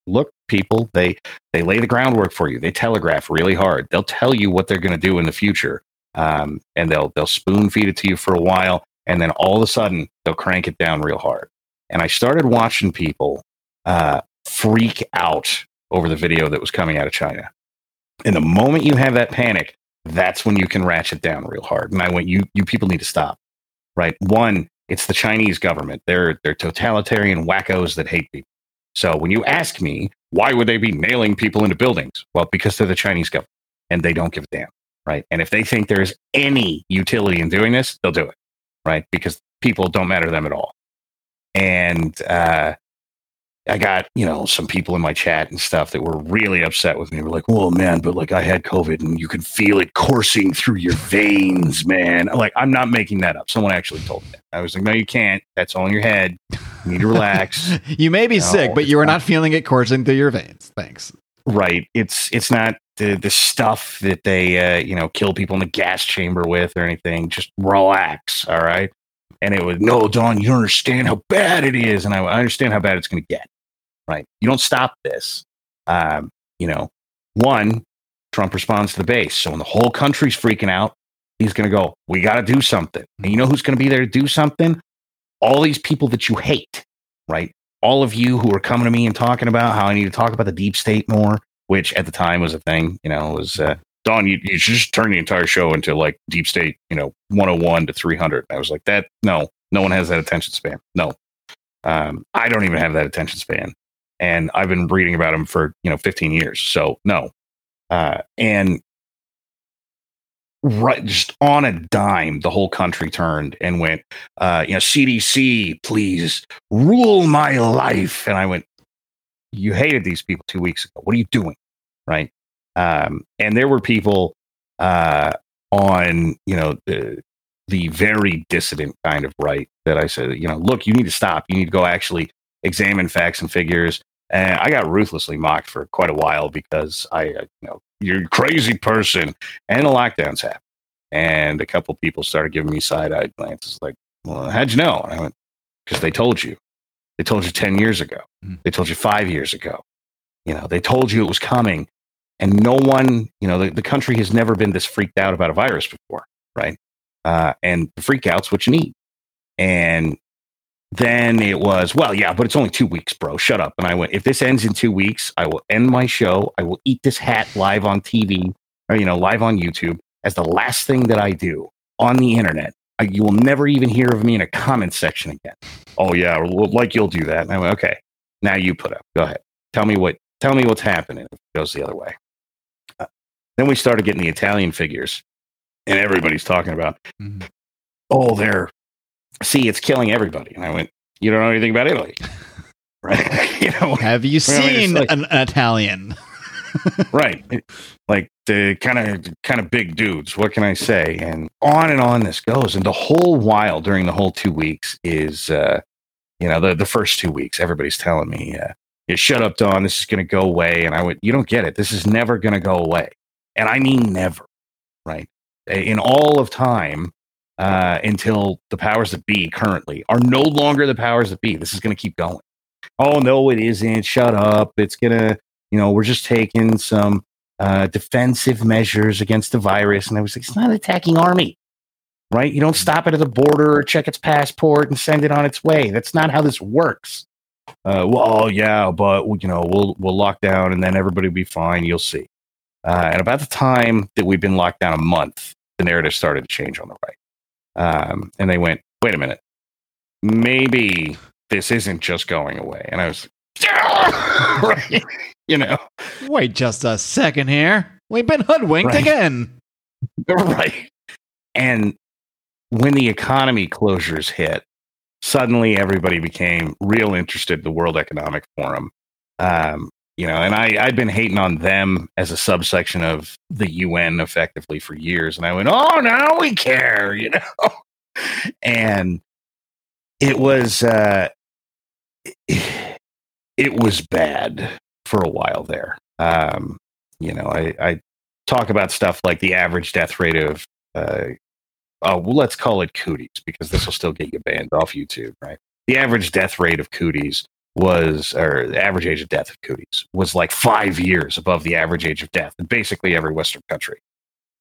look, people, they they lay the groundwork for you. They telegraph really hard. They'll tell you what they're going to do in the future. um, and they'll they'll spoon feed it to you for a while, and then all of a sudden they'll crank it down real hard. And I started watching people uh, freak out over the video that was coming out of China. And the moment you have that panic, that's when you can ratchet down real hard. And I went, you you people need to stop. Right? One, it's the Chinese government. They're they're totalitarian wackos that hate people. So when you ask me, why would they be nailing people into buildings? Well, because they're the Chinese government and they don't give a damn. Right. And if they think there's any utility in doing this, they'll do it. Right. Because people don't matter to them at all. And uh, I got, you know, some people in my chat and stuff that were really upset with me. We're like, oh man, but like I had COVID and you can feel it coursing through your veins, man. I'm like, I'm not making that up. Someone actually told me that. I was like, no, you can't. That's all in your head. You need to relax. you may be no, sick, but you are not, not feeling it coursing through your veins. Thanks. Right. It's it's not the the stuff that they uh, you know kill people in the gas chamber with or anything. Just relax. All right. And it was no, Don. You don't understand how bad it is, and I, I understand how bad it's going to get right? You don't stop this. Um, you know, one, Trump responds to the base. So when the whole country's freaking out, he's going to go, we got to do something. And you know who's going to be there to do something? All these people that you hate, right? All of you who are coming to me and talking about how I need to talk about the deep state more, which at the time was a thing, you know, was, uh, Don, you, you should just turn the entire show into like deep state, you know, 101 to 300. I was like, that, no, no one has that attention span. No. Um, I don't even have that attention span and I've been reading about him for you know 15 years. So no, uh, and right just on a dime, the whole country turned and went, uh, you know, CDC, please rule my life. And I went, you hated these people two weeks ago. What are you doing? Right. Um, and there were people uh, on, you know, the, the very dissident kind of right that I said, you know, look, you need to stop. You need to go actually examine facts and figures. And I got ruthlessly mocked for quite a while because I, uh, you know, you're a crazy person. And the lockdowns happened. And a couple people started giving me side eyed glances like, well, how'd you know? And I went, because they told you. They told you 10 years ago. Mm-hmm. They told you five years ago. You know, they told you it was coming. And no one, you know, the, the country has never been this freaked out about a virus before, right? Uh, and the freak what you need. And then it was, well, yeah, but it's only two weeks, bro. Shut up. And I went, if this ends in two weeks, I will end my show. I will eat this hat live on TV or, you know, live on YouTube as the last thing that I do on the internet. I, you will never even hear of me in a comment section again. Oh, yeah, like you'll do that. And I went, okay, now you put up. Go ahead. Tell me what, tell me what's happening if it goes the other way. Uh, then we started getting the Italian figures, and everybody's talking about, mm-hmm. oh, they're see, it's killing everybody. And I went, you don't know anything about Italy. right. you know, have you seen like, an, an Italian? right. Like the kind of kind of big dudes. What can I say? And on and on this goes. And the whole while during the whole two weeks is uh, you know, the the first two weeks, everybody's telling me, uh, you shut up, Don, this is gonna go away. And I went, You don't get it. This is never gonna go away. And I mean never. Right. In all of time, uh, until the powers that be currently are no longer the powers that be. This is going to keep going. Oh, no, it isn't. Shut up. It's going to, you know, we're just taking some uh, defensive measures against the virus. And I was like, it's not an attacking army, right? You don't stop it at the border or check its passport and send it on its way. That's not how this works. Uh, well, yeah, but you know, we'll we'll lock down and then everybody will be fine. You'll see. Uh, and about the time that we've been locked down a month, the narrative started to change on the right. Um, and they went, wait a minute, maybe this isn't just going away. And I was, right, you know, wait just a second here. We've been hoodwinked right. again. right. And when the economy closures hit, suddenly everybody became real interested in the World Economic Forum. Um, you know, and I, I'd been hating on them as a subsection of the UN effectively for years. And I went, oh, now we care, you know? and it was, uh, it was bad for a while there. Um, you know, I, I talk about stuff like the average death rate of, uh, oh, well, let's call it cooties because this will still get you banned off YouTube, right? The average death rate of cooties was, or the average age of death of cooties was like five years above the average age of death in basically every Western country.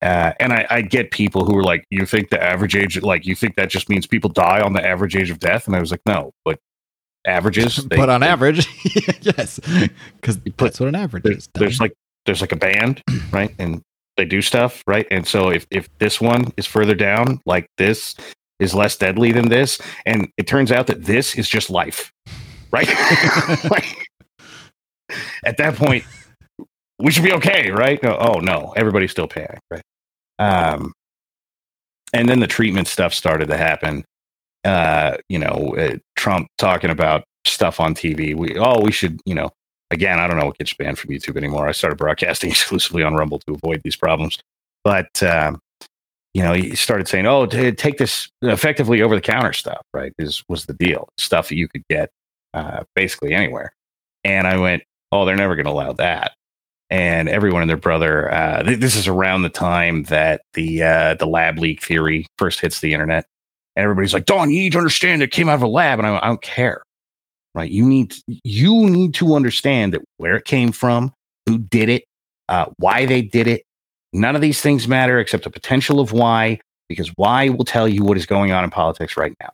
Uh, and I, I get people who are like, you think the average age, like, you think that just means people die on the average age of death? And I was like, no, but averages. They, but on they, average, yes, because that's what an average there's, is. There's like, there's like a band, right? And they do stuff, right? And so if, if this one is further down, like this is less deadly than this, and it turns out that this is just life, right? like, at that point, we should be okay, right? Oh no, everybody's still paying, right? Um, and then the treatment stuff started to happen. Uh, you know, uh, Trump talking about stuff on TV. We oh, we should, you know, again, I don't know what gets banned from YouTube anymore. I started broadcasting exclusively on Rumble to avoid these problems, but um, you know, he started saying, "Oh, t- take this effectively over the counter stuff." Right? Is was the deal stuff that you could get uh, basically anywhere. And I went, "Oh, they're never going to allow that." and everyone and their brother. Uh, th- this is around the time that the uh, the lab leak theory first hits the internet, and everybody's like, "Don, you need to understand it came out of a lab," and I, I don't care, right? You need you need to understand that where it came from, who did it, uh, why they did it. None of these things matter except the potential of why, because why will tell you what is going on in politics right now,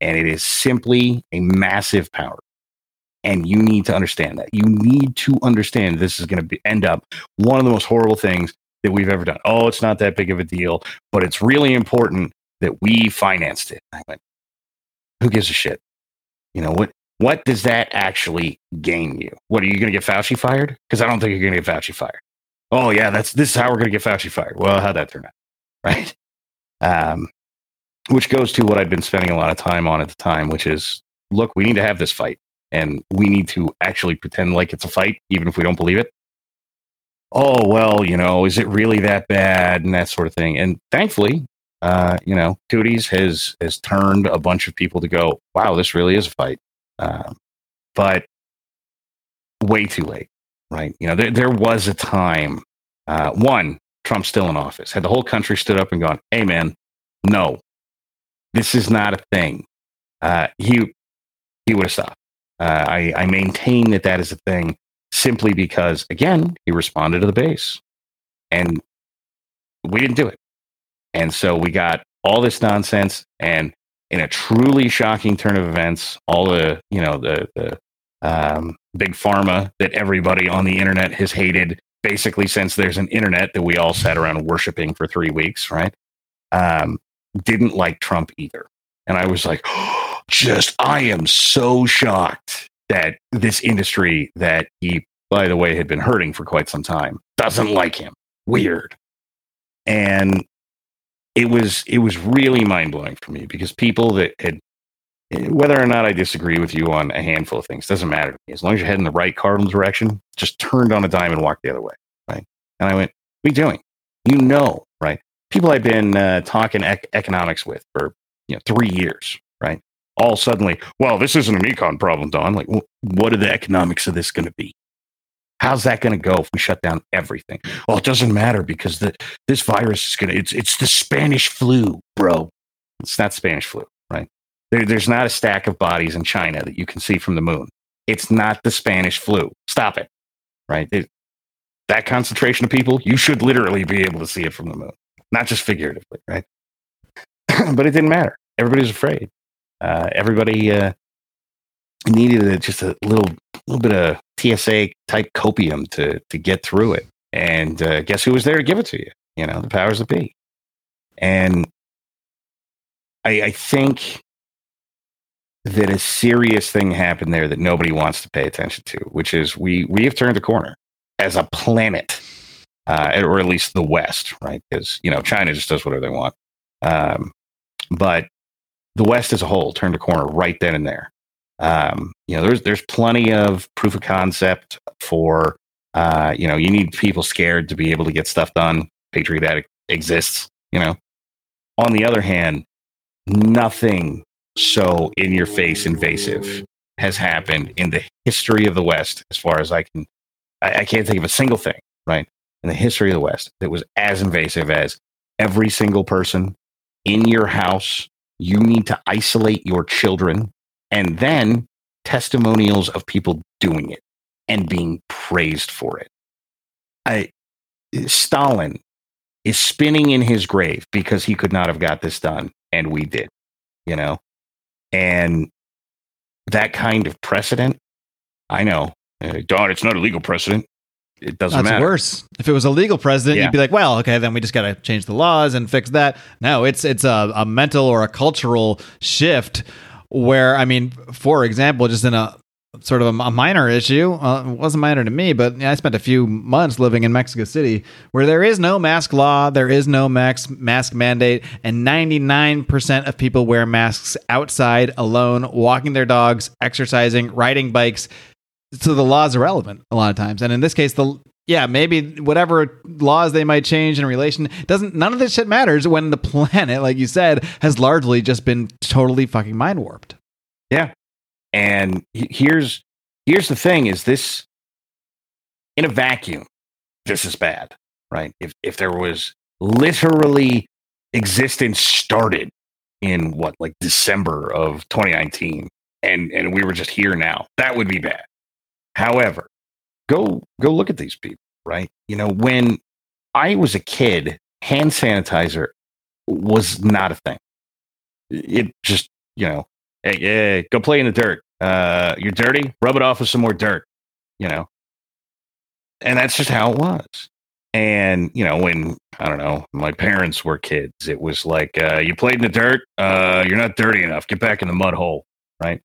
and it is simply a massive power. And you need to understand that. You need to understand this is going to end up one of the most horrible things that we've ever done. Oh, it's not that big of a deal, but it's really important that we financed it. I went, who gives a shit? You know, what what does that actually gain you? What are you going to get Fauci fired? Because I don't think you're going to get Fauci fired. Oh yeah, that's this is how we're going to get Fauci fired. Well, how'd that turn out? Right. Um, which goes to what I'd been spending a lot of time on at the time, which is look, we need to have this fight and we need to actually pretend like it's a fight, even if we don't believe it. Oh, well, you know, is it really that bad and that sort of thing? And thankfully, uh, you know, Cooties has has turned a bunch of people to go, wow, this really is a fight. Uh, but way too late, right? You know, there, there was a time, uh, one, Trump's still in office. Had the whole country stood up and gone, hey, man, no, this is not a thing. Uh, he, he would have stopped. Uh, I, I maintain that that is a thing simply because, again, he responded to the base and we didn't do it. And so we got all this nonsense and in a truly shocking turn of events, all the, you know, the, the um, big pharma that everybody on the internet has hated basically since there's an internet that we all sat around worshiping for three weeks, right? Um, didn't like Trump either. And I was like, oh, just I am so shocked that this industry that he, by the way, had been hurting for quite some time doesn't like him. Weird. And it was it was really mind blowing for me because people that had whether or not I disagree with you on a handful of things doesn't matter to me. As long as you're heading the right cardinal direction, just turned on a dime and walked the other way. Right. And I went, what are you doing? You know, right? People I've been uh, talking ec- economics with for you know three years, right? All suddenly, well, this isn't an econ problem, Don. Like, what are the economics of this going to be? How's that going to go if we shut down everything? Well, it doesn't matter because the, this virus is going to, it's, it's the Spanish flu, bro. It's not Spanish flu, right? There, there's not a stack of bodies in China that you can see from the moon. It's not the Spanish flu. Stop it, right? It, that concentration of people, you should literally be able to see it from the moon, not just figuratively, right? but it didn't matter. Everybody's afraid uh, everybody uh, needed a, just a little little bit of TSA type copium to to get through it. And uh, guess who was there to give it to you? You know, the powers that be. And I, I think that a serious thing happened there that nobody wants to pay attention to, which is we we have turned the corner as a planet, uh, or at least the West, right? Because you know China just does whatever they want. Um, but the West as a whole turned a corner right then and there. Um, you know, there's there's plenty of proof of concept for uh, you know, you need people scared to be able to get stuff done. Patriot Act exists, you know. On the other hand, nothing so in your face invasive has happened in the history of the West, as far as I can I, I can't think of a single thing, right? In the history of the West that was as invasive as every single person in your house you need to isolate your children and then testimonials of people doing it and being praised for it. I, Stalin is spinning in his grave because he could not have got this done, and we did, you know? And that kind of precedent, I know, uh, Don, it's not a legal precedent. It doesn't That's matter. worse. If it was a legal president, Yeah. you'd be like, well, okay, then we just got to change the laws and fix that. No, it's it's a, a mental or a cultural shift where, I mean, for example, just in a sort of a, a minor issue, uh, it wasn't minor to me, but I spent a few months living in Mexico City where there is no mask law, there is no mask mask mandate, and 99% of people wear masks outside alone, walking their dogs, exercising, riding bikes so the laws are relevant a lot of times and in this case the yeah maybe whatever laws they might change in relation doesn't none of this shit matters when the planet like you said has largely just been totally fucking mind warped Yeah. And here's here's the thing is this in a vacuum, this is bad, right? If if there was literally existence started in what like December of 2019 and and we were just here now, that would be bad. However, go go look at these people, right? You know, when I was a kid, hand sanitizer was not a thing. It just, you know, hey, yeah, go play in the dirt. Uh, you're dirty. Rub it off with some more dirt. You know, and that's just how it was. And you know, when I don't know, my parents were kids, it was like uh, you played in the dirt. Uh, you're not dirty enough. Get back in the mud hole, right?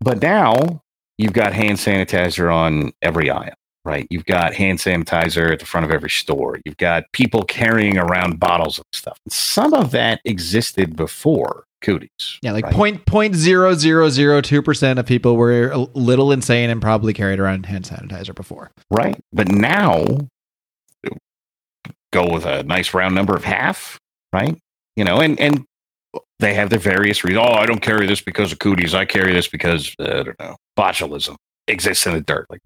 But now you've got hand sanitizer on every aisle, right? You've got hand sanitizer at the front of every store. You've got people carrying around bottles of stuff. Some of that existed before cooties. yeah like point point zero zero zero two percent of people were a little insane and probably carried around hand sanitizer before right? But now, go with a nice round number of half, right? You know, and and they have their various reasons. Oh, I don't carry this because of cooties. I carry this because uh, I don't know botulism exists in the dirt. Like,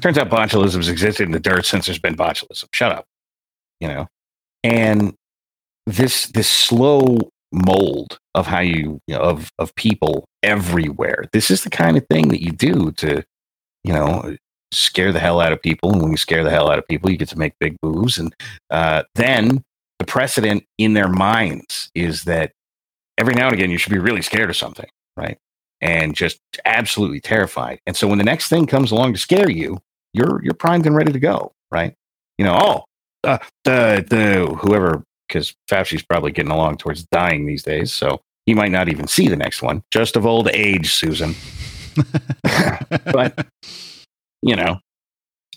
turns out botulism's existed in the dirt since there's been botulism. Shut up, you know. And this this slow mold of how you, you know, of of people everywhere. This is the kind of thing that you do to, you know, scare the hell out of people. And when you scare the hell out of people, you get to make big moves. And uh, then the precedent in their minds is that every now and again you should be really scared of something, right? And just absolutely terrified. And so when the next thing comes along to scare you, you're you're primed and ready to go, right? You know, oh, uh, the the whoever because Fauci's probably getting along towards dying these days, so he might not even see the next one. Just of old age, Susan. but you know,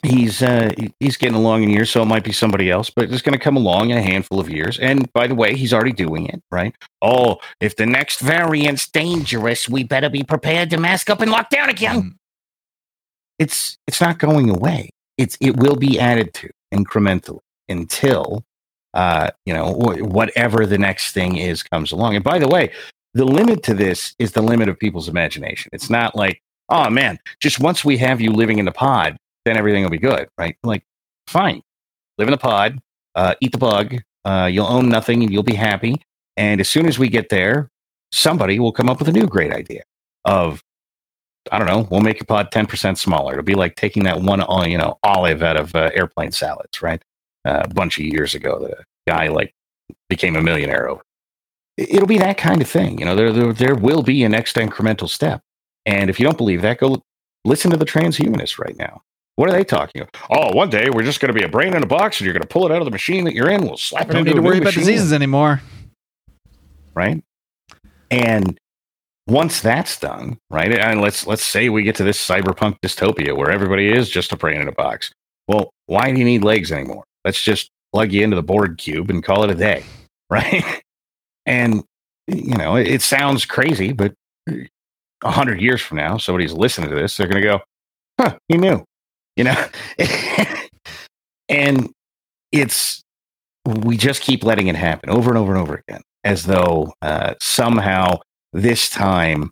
he's uh, he's getting along in years, so it might be somebody else, but it's going to come along in a handful of years. And by the way, he's already doing it, right? Oh, if the next variant's dangerous, we better be prepared to mask up and lock down again. Mm. It's it's not going away. It's it will be added to incrementally until uh, you know whatever the next thing is comes along. And by the way, the limit to this is the limit of people's imagination. It's not like oh man, just once we have you living in the pod, then everything will be good, right? Like, fine, live in the pod, uh, eat the bug, uh, you'll own nothing and you'll be happy. And as soon as we get there, somebody will come up with a new great idea of, I don't know, we'll make your pod 10% smaller. It'll be like taking that one, uh, you know, olive out of uh, airplane salads, right? Uh, a bunch of years ago, the guy like became a millionaire over. It'll be that kind of thing. You know, there, there, there will be a next incremental step. And if you don't believe that, go listen to the transhumanists right now. What are they talking about? Oh, one day we're just going to be a brain in a box, and you're going to pull it out of the machine that you're in. We'll slap it over the head. We don't need to worry about diseases anymore right? And once that's done, right? And let's let's say we get to this cyberpunk dystopia where everybody is just a brain in a box. Well, why do you need legs anymore? Let's just plug you into the Borg cube and call it a day, right? And you know, it, it sounds crazy, but a hundred years from now, somebody's listening to this, they're going to go, "Huh, you knew," you know. and it's we just keep letting it happen over and over and over again, as though uh, somehow this time,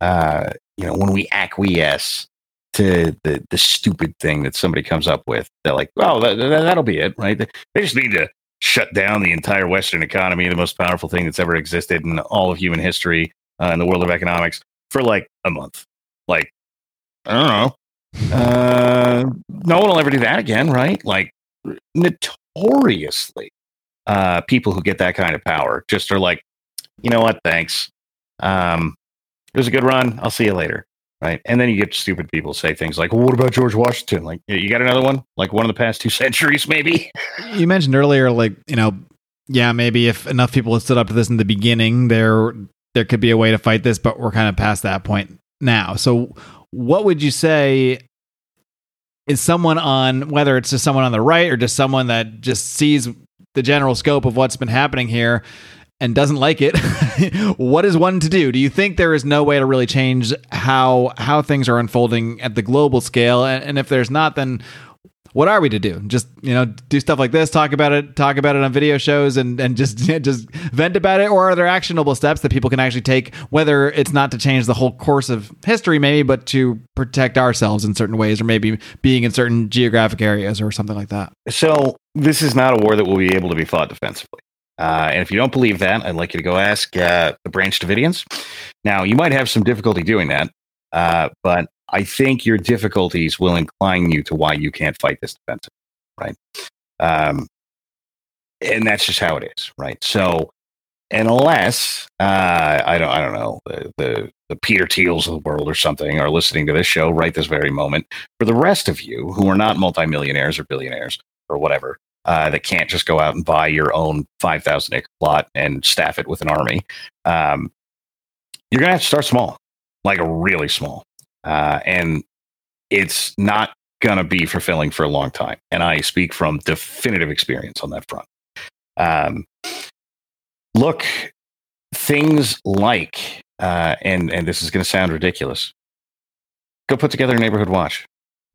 uh, you know, when we acquiesce to the the stupid thing that somebody comes up with, they're like, "Well, that, that, that'll be it, right?" They just need to shut down the entire Western economy, the most powerful thing that's ever existed in all of human history uh, in the world of economics, for like a month. Like, I don't know. Uh, no one will ever do that again, right? Like, notoriously, uh, people who get that kind of power just are like, you know what? Thanks. Um, it was a good run. I'll see you later. Right. And then you get stupid people say things like, well, what about George Washington? Like, you got another one? Like one of the past two centuries, maybe? You mentioned earlier, like, you know, yeah, maybe if enough people had stood up to this in the beginning, there there could be a way to fight this, but we're kind of past that point now. So what would you say is someone on whether it's just someone on the right or just someone that just sees the general scope of what's been happening here and doesn't like it what is one to do? Do you think there is no way to really change how how things are unfolding at the global scale? And, and if there's not then what are we to do? Just you know, do stuff like this, talk about it, talk about it on video shows, and and just just vent about it, or are there actionable steps that people can actually take? Whether it's not to change the whole course of history, maybe, but to protect ourselves in certain ways, or maybe being in certain geographic areas, or something like that. So this is not a war that will be able to be fought defensively. Uh, and if you don't believe that, I'd like you to go ask uh, the Branch Davidians. Now, you might have some difficulty doing that, uh, but I think your difficulties will incline you to why you can't fight this defensively, right? Um, and that's just how it is, right? So, unless uh, I don't, I don't know the, the the Peter Thiels of the world or something are listening to this show right this very moment. For the rest of you who are not multimillionaires or billionaires or whatever, uh, that can't just go out and buy your own five thousand acre plot and staff it with an army, um, you're gonna have to start small, like really small uh, and it's not going to be fulfilling for a long time. And I speak from definitive experience on that front. Um, look, things like, uh, and and this is going to sound ridiculous. Go put together a neighborhood watch,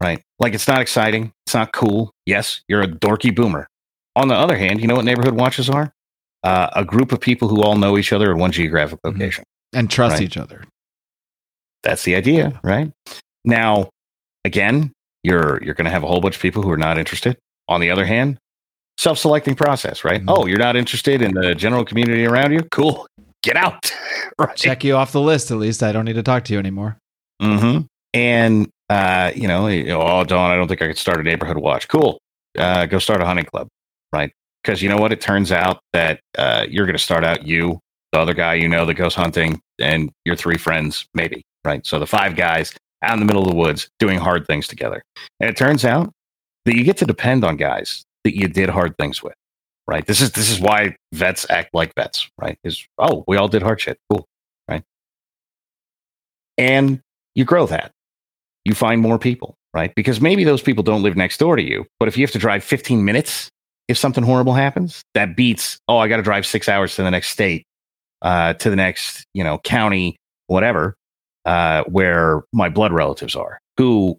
right? Like it's not exciting, it's not cool. Yes, you're a dorky boomer. On the other hand, you know what neighborhood watches are? Uh, a group of people who all know each other in one geographic mm-hmm. location mm-hmm. and trust right? each other. That's the idea, right? Now, again, you're you're going to have a whole bunch of people who are not interested. On the other hand, self-selecting process, right? Mm-hmm. Oh, you're not interested in the general community around you? Cool. Get out. right. Check you off the list at least. I don't need to talk to you anymore. Mm-hmm. And uh, you know, oh Don, I don't think I could start a neighborhood watch. Cool. Uh, go start a hunting club, right? Because you know what? It turns out that uh, you're going to start out you, the other guy you know that goes hunting, and your three friends, maybe, right? So the five guys out in the middle of the woods doing hard things together. And it turns out that you get to depend on guys that you did hard things with, right? This is this is why vets act like vets, right? Is oh, we all did hard shit. Cool, right? And you grow that. You find more people, right? Because maybe those people don't live next door to you, but if you have to drive 15 minutes if something horrible happens, that beats, oh, I got to drive six hours to the next state, uh, to the next, you know, county, whatever uh, where my blood relatives are, who,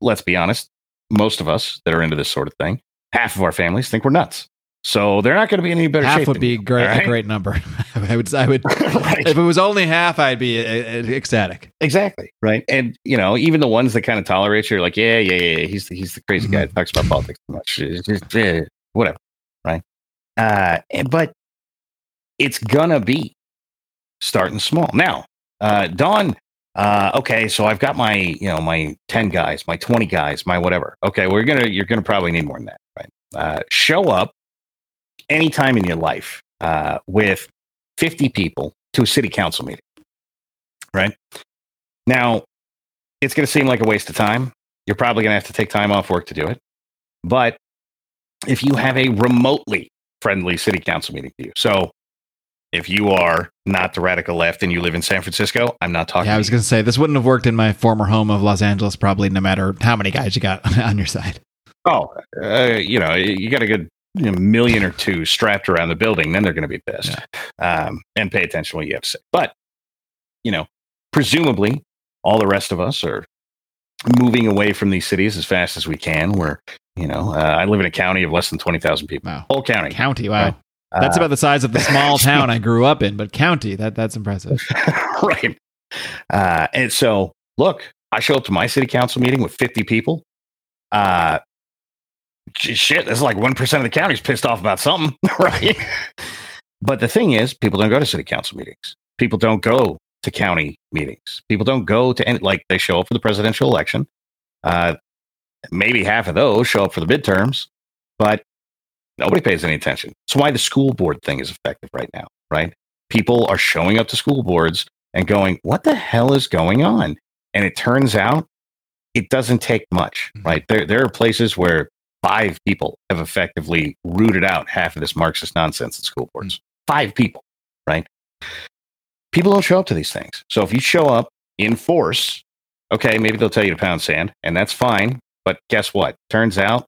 let's be honest, most of us that are into this sort of thing, half of our families think we're nuts. So they're not going to be in any better half would be great, right? a great number. I would, I would, right. if it was only half, I'd be uh, uh, ecstatic. Exactly, right. And you know, even the ones that kind of tolerate you are like, yeah, yeah, yeah, he's he's the crazy mm-hmm. guy that talks about politics too much, just, whatever, right? Uh, but it's gonna be starting small. Now, uh, Don uh, okay, so I've got my, you know, my 10 guys, my 20 guys, my whatever. Okay, we're going to, you're going to probably need more than that, right? Uh, show up anytime in your life uh, with 50 people to a city council meeting, right? Now, it's going to seem like a waste of time. You're probably going to have to take time off work to do it. But if you have a remotely friendly city council meeting to you, so if you are not the radical left and you live in San Francisco, I'm not talking. Yeah, I was going to say this wouldn't have worked in my former home of Los Angeles, probably no matter how many guys you got on your side. Oh, uh, you know, you got a good you know, million or two strapped around the building, then they're going to be pissed yeah. um, and pay attention to what you have to say. But, you know, presumably all the rest of us are moving away from these cities as fast as we can. We're, you know, uh, I live in a county of less than 20,000 people. Wow. Whole county. County, wow. Right? That's uh, about the size of the small town I grew up in, but county, that that's impressive. right. Uh, and so, look, I show up to my city council meeting with 50 people. Uh, shit, this is like 1% of the county's pissed off about something, right? but the thing is, people don't go to city council meetings. People don't go to county meetings. People don't go to any, like, they show up for the presidential election. Uh, maybe half of those show up for the midterms, but Nobody pays any attention. That's why the school board thing is effective right now, right? People are showing up to school boards and going, what the hell is going on? And it turns out it doesn't take much, Mhm. right? There, there are places where five people have effectively rooted out half of this Marxist nonsense at school boards. Five people, right? People don't show up to these things. So if you show up in force, okay, maybe they'll tell you to pound sand, and that's fine. But guess what? Turns out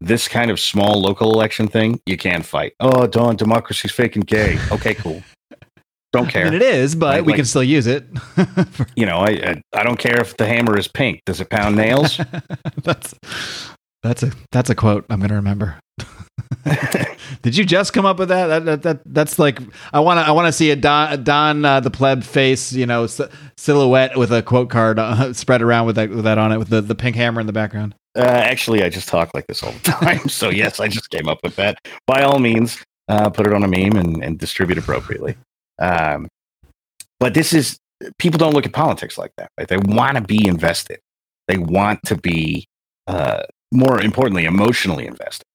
this kind of small local election thing, you can fight. Oh, Don, democracy's fake and gay. Okay, cool. Don't I care. mean, it is, but Like- we can still use it. you know, I, I I don't care if the hammer is pink. Does it pound nails? that's that's a that's a quote I'm going to remember. Did you just come up with that? That, that, that that's like I want to I want to see a Don, a Don uh, the pleb face, you know, s- silhouette with a quote card uh, spread around with that with that on it with the, the pink hammer in the background. Uh, actually, I just talk like this all the time. So yes, I just came up with that. By all means, uh, put it on a meme and, and distribute appropriately. Um, but this is people don't look at politics like that. Right? They want to be invested. They want to be, uh, more importantly, emotionally invested.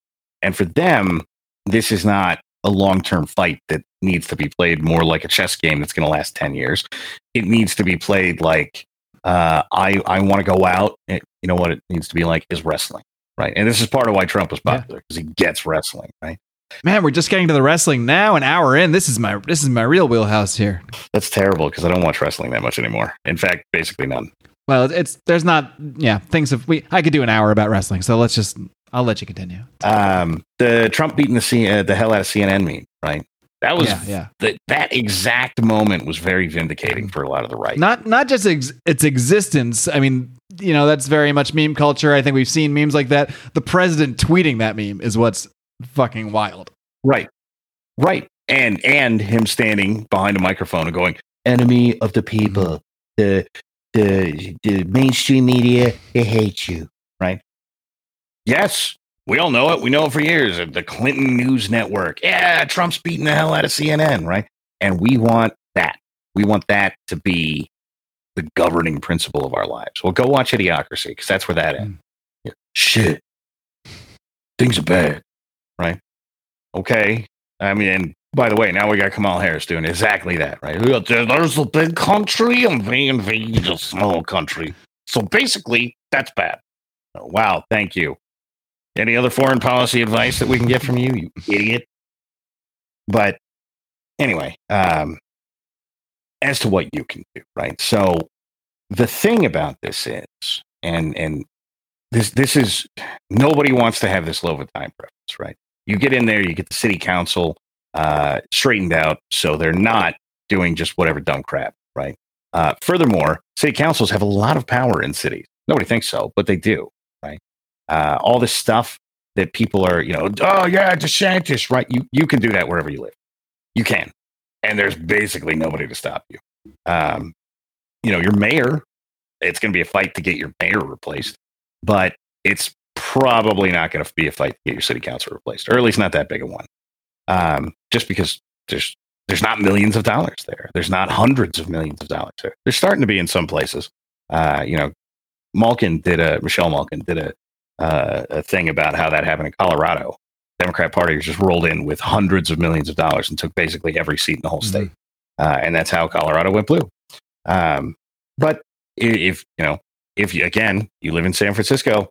And for them, this is not a long-term fight that needs to be played more like a chess game that's going to last ten years. It needs to be played like uh, I I want to go out. You know what it needs to be like is wrestling, right? And this is part of why Trump was popular because he gets wrestling, right? Man, we're just getting to the wrestling now. An hour in, this is my this is my real wheelhouse here. That's terrible because I don't watch wrestling that much anymore. In fact, basically none. Well, it's there's not yeah things of we I could do an hour about wrestling, so let's just I'll let you continue. Um, the Trump beating the C, uh, the hell out of CNN meme, right? That was yeah, yeah. that exact moment was very vindicating for a lot of the right. Not not just ex- its existence. I mean, you know, that's very much meme culture. I think we've seen memes like that. The president tweeting that meme is what's fucking wild. Right. Right. And and him standing behind a microphone and going, enemy of the people, mm-hmm. the the the mainstream media, they hate you. Right. Yes. We all know it. We know it for years. The Clinton News Network. Yeah, Trump's beating the hell out of CNN, right? And we want that. We want that to be the governing principle of our lives. Well, go watch Idiocracy because that's where that ends. Hmm. Yeah. Shit. Things are bad, right? Okay. I mean, and by the way, now we got Kamala Harris doing exactly that, right? There's a big country and we invade a small country. So basically, that's bad. Oh, wow. Thank you. Any other foreign policy advice that we can get from you, you idiot? But anyway, um, as to what you can do, right? So the thing about this is, and and this this is nobody wants to have this low of a time preference, right? You get in there, you get the city council uh, straightened out, so they're not doing just whatever dumb crap, right? Uh, furthermore, city councils have a lot of power in cities. Nobody thinks so, but they do? Uh, all this stuff that people are, you know, oh yeah, DeSantis, right? You you can do that wherever you live. You can, and there's basically nobody to stop you. Um, you know, your mayor, it's going to be a fight to get your mayor replaced, but it's probably not going to be a fight to get your city council replaced, or at least not that big a one. Um, just because there's there's not millions of dollars there. There's not hundreds of millions of dollars there. There's starting to be in some places. Uh, you know, Malkin did a Michelle Malkin did a uh, a thing about how that happened in Colorado. Democrat Party just rolled in with hundreds of millions of dollars and took basically every seat in the whole Mhm. state, uh, and that's how Colorado went blue. Um, but if you know, if you again you live in San Francisco,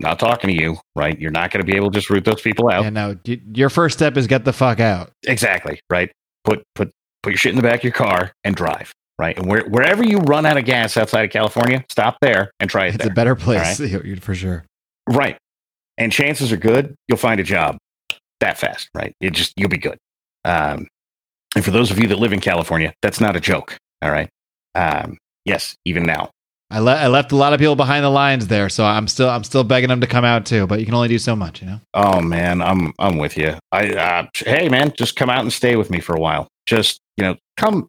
not talking to you, right? You're not going to be able to just root those people out. Yeah, no. Your first step is get the fuck out. Exactly, right? Put put put your shit in the back of your car and drive, right? And where, wherever you run out of gas outside of California, stop there and try it It's there. a better place for sure. right. And chances are good you'll find a job that fast, right? It just you'll be good. Um, and for those of you that live in California, that's not a joke. All right. Um, yes, even now. I, le- I left a lot of people behind the lines there, so I'm still I'm still begging them to come out too. But you can only do so much, you know. Oh man, I'm I'm with you. I uh, hey man, just come out and stay with me for a while. Just you know, come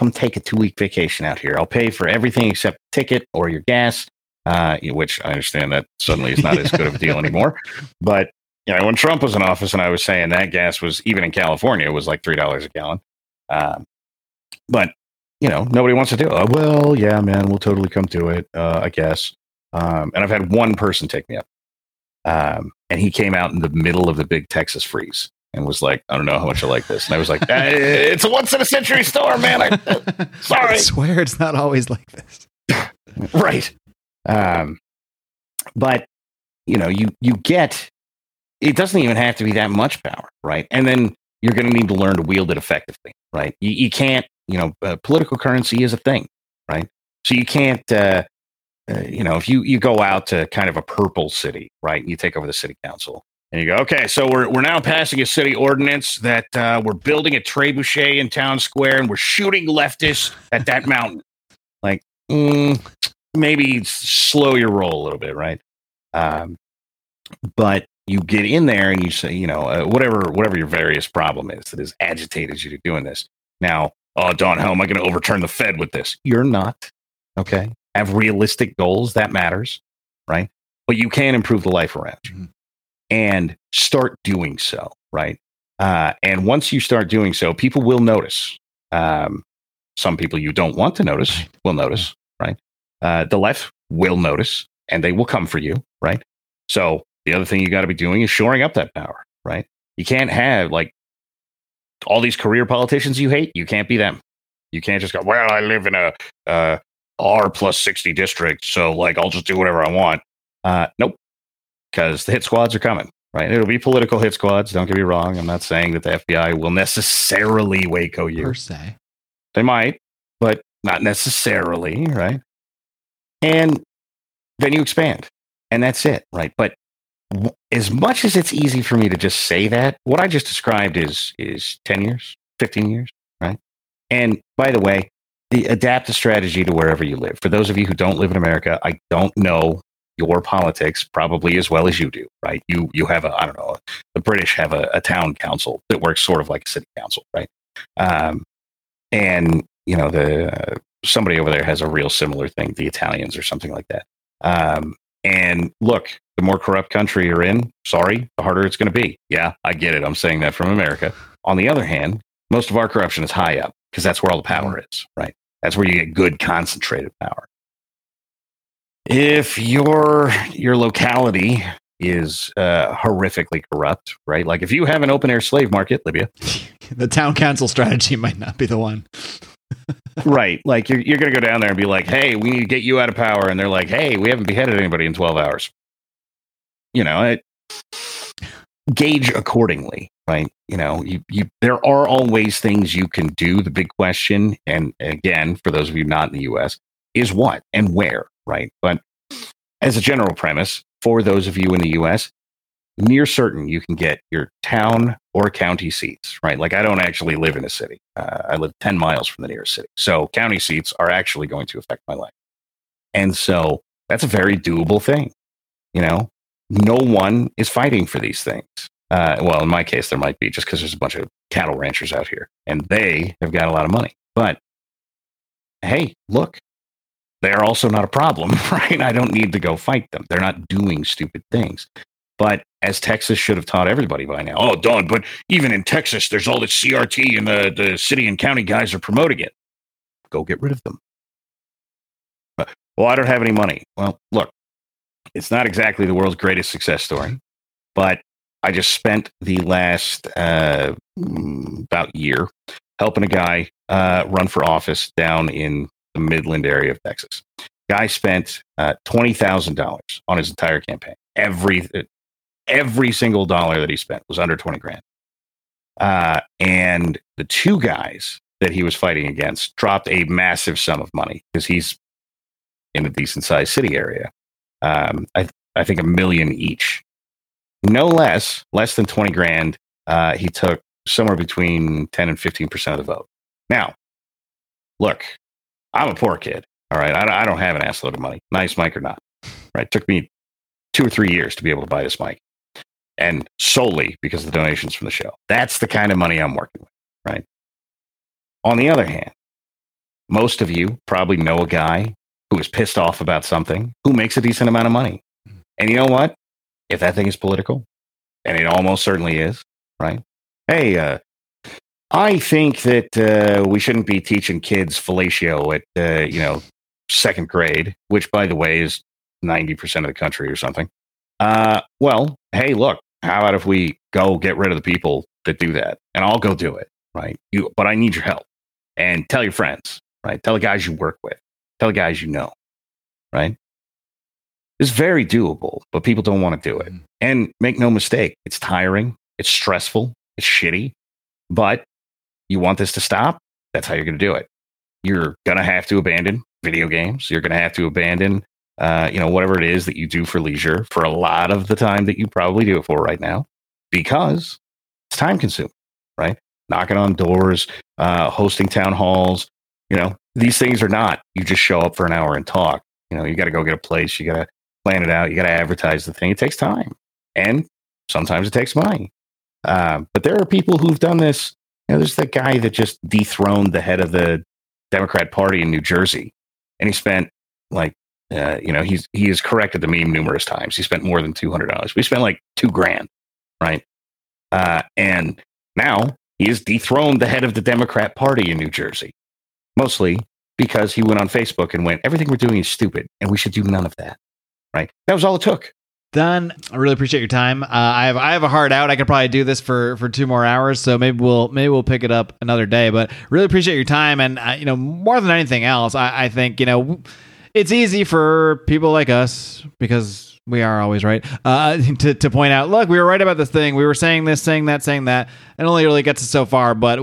come take a two week vacation out here. I'll pay for everything except ticket or your gas. Uh, which I understand that suddenly is not as good of a deal anymore. But you know, when Trump was in office, and I was saying that gas was even in California was like three dollars a gallon. Um, but you know, nobody wants to do it. Oh, well, yeah, man, we'll totally come do it. Uh, I guess. Um, and I've had one person take me up. Um, and he came out in the middle of the big Texas freeze and was like, I don't know how much I like this. And I was like, "Eh, it's a once in a century storm, man. I, sorry. I swear it's not always like this. right. Um, but you know, you you get it doesn't even have to be that much power, right? And then you're going to need to learn to wield it effectively, right? You, you can't, you know, uh, political currency is a thing, right? So you can't, uh, uh, you know, if you you go out to kind of a purple city, right? You take over the city council, and you go, okay, so we're we're now passing a city ordinance that uh, we're building a trebuchet in town square, and we're shooting leftists at that mountain. Like, mm, maybe slow your roll a little bit, right? Um, but you get in there and you say, you know, uh, whatever whatever your various problem is that has agitated you to doing this. Now, oh, Don, how am I going to overturn the Fed with this? You're not. Okay, have realistic goals that matters, right? But you can improve the life around you, Mhm. And start doing so, right? Uh, and once you start doing so, people will notice. Um, some people you don't want to notice will notice, right? Uh, the left will notice, and they will come for you, right? So the other thing you got to be doing is shoring up that power, right? You can't have like all these career politicians you hate. You can't be them. You can't just go, well, I live in a uh, R plus 60 district. So like, I'll just do whatever I want. Uh, nope. Cause the hit squads are coming, right? It'll be political hit squads. Don't get me wrong. I'm not saying that the FBI will necessarily Waco you. Per se. They might, but not necessarily, right? And then you expand, and that's it, right? But w- as much as it's easy for me to just say that, what I just described is is ten years, fifteen years, right? And by the way, the adapt the strategy to wherever you live. For those of you who don't live in America, I don't know your politics probably as well as you do, right? You you have a I don't know. The British have a, a town council that works sort of like a city council, right? Um, and you know the uh, somebody over there has a real similar thing the italians or something like that um, and look the more corrupt country you're in sorry the harder it's going to be yeah i get it i'm saying that from america on the other hand most of our corruption is high up because that's where all the power is right that's where you get good concentrated power if your your locality is uh, horrifically corrupt right like if you have an open air slave market libya the town council strategy might not be the one. right. Like you're, you're going to go down there and be like, hey, we need to get you out of power. And they're like, hey, we haven't beheaded anybody in 12 hours. You know, it, gauge accordingly, right? You know, you, you, there are always things you can do. The big question, and again, for those of you not in the US, is what and where, right? But as a general premise, for those of you in the US, near certain you can get your town or county seats, right? Like I don't actually live in a city. Uh, I live 10 miles from the nearest city. So county seats are actually going to affect my life. And so that's a very doable thing. You know, no one is fighting for these things. Uh, well, in my case, there might be just because there's a bunch of cattle ranchers out here and they have got a lot of money. But hey, look, they're also not a problem, right? I don't need to go fight them. They're not doing stupid things. But as Texas should have taught everybody by now. Oh, Don, but even in Texas, there's all this CRT and the, the city and county guys are promoting it. Go get rid of them. Well, I don't have any money. Well, look, it's not exactly the world's greatest success story, but I just spent the last uh, mm, about year helping a guy uh, run for office down in the Midland area of Texas. Guy spent uh, twenty thousand dollars on his entire campaign. Every every single dollar that he spent was under 20 grand. Uh, and the two guys that he was fighting against dropped a massive sum of money because he's in a decent sized city area. Um, I, I think a million each. No less, less than 20 grand. Uh, he took somewhere between 10 and 15% of the vote. Now, look, I'm a poor kid. All right. I, I don't have an assload of money, nice mic or not. Right. Took me two or three years to be able to buy this mic and solely because of the donations from the show. That's the kind of money I'm working with, right? On the other hand, most of you probably know a guy who is pissed off about something who makes a decent amount of money. And you know what? If that thing is political, and it almost certainly is, right? Hey, uh, I think that uh, we shouldn't be teaching kids fellatio at, uh, you know, second grade, which, by the way, is 90% of the country or something. Uh, well, hey, look, how about if we go get rid of the people that do that, and I'll go do it, right? You, but I need your help, and tell your friends, right? Tell the guys you work with, tell the guys you know, right? It's very doable, but people don't want to do it. And make no mistake, it's tiring, it's stressful, it's shitty, but you want this to stop. That's how you're going to do it. You're going to have to abandon video games. You're going to have to abandon uh, you know, whatever it is that you do for leisure for a lot of the time that you probably do it for right now, because it's time consuming, right? Knocking on doors, uh, hosting town halls, you know, these things are not, you just show up for an hour and talk. You know, you got to go get a place, you got to plan it out, you got to advertise the thing. It takes time. And sometimes it takes money. Uh, but there are people who've done this. Know, there's that guy that just dethroned the head of the Democrat Party in New Jersey, and he spent like uh, you know, he's he has corrected the meme numerous times. He spent more than two hundred dollars. We spent like two grand, right? Uh, and now he has dethroned the head of the Democrat Party in New Jersey, mostly because he went on Facebook and went, "Everything we're doing is stupid, and we should do none of that." Right? That was all it took. Don, I really appreciate your time. Uh, I have I have a hard out. I could probably do this for for two more hours, so maybe we'll maybe we'll pick it up another day. But really appreciate your time, and uh, you know more than anything else, I, I think you know it's easy for people like us because we are always right uh, to, to point out look we were right about this thing we were saying this saying that saying that it only really gets us so far but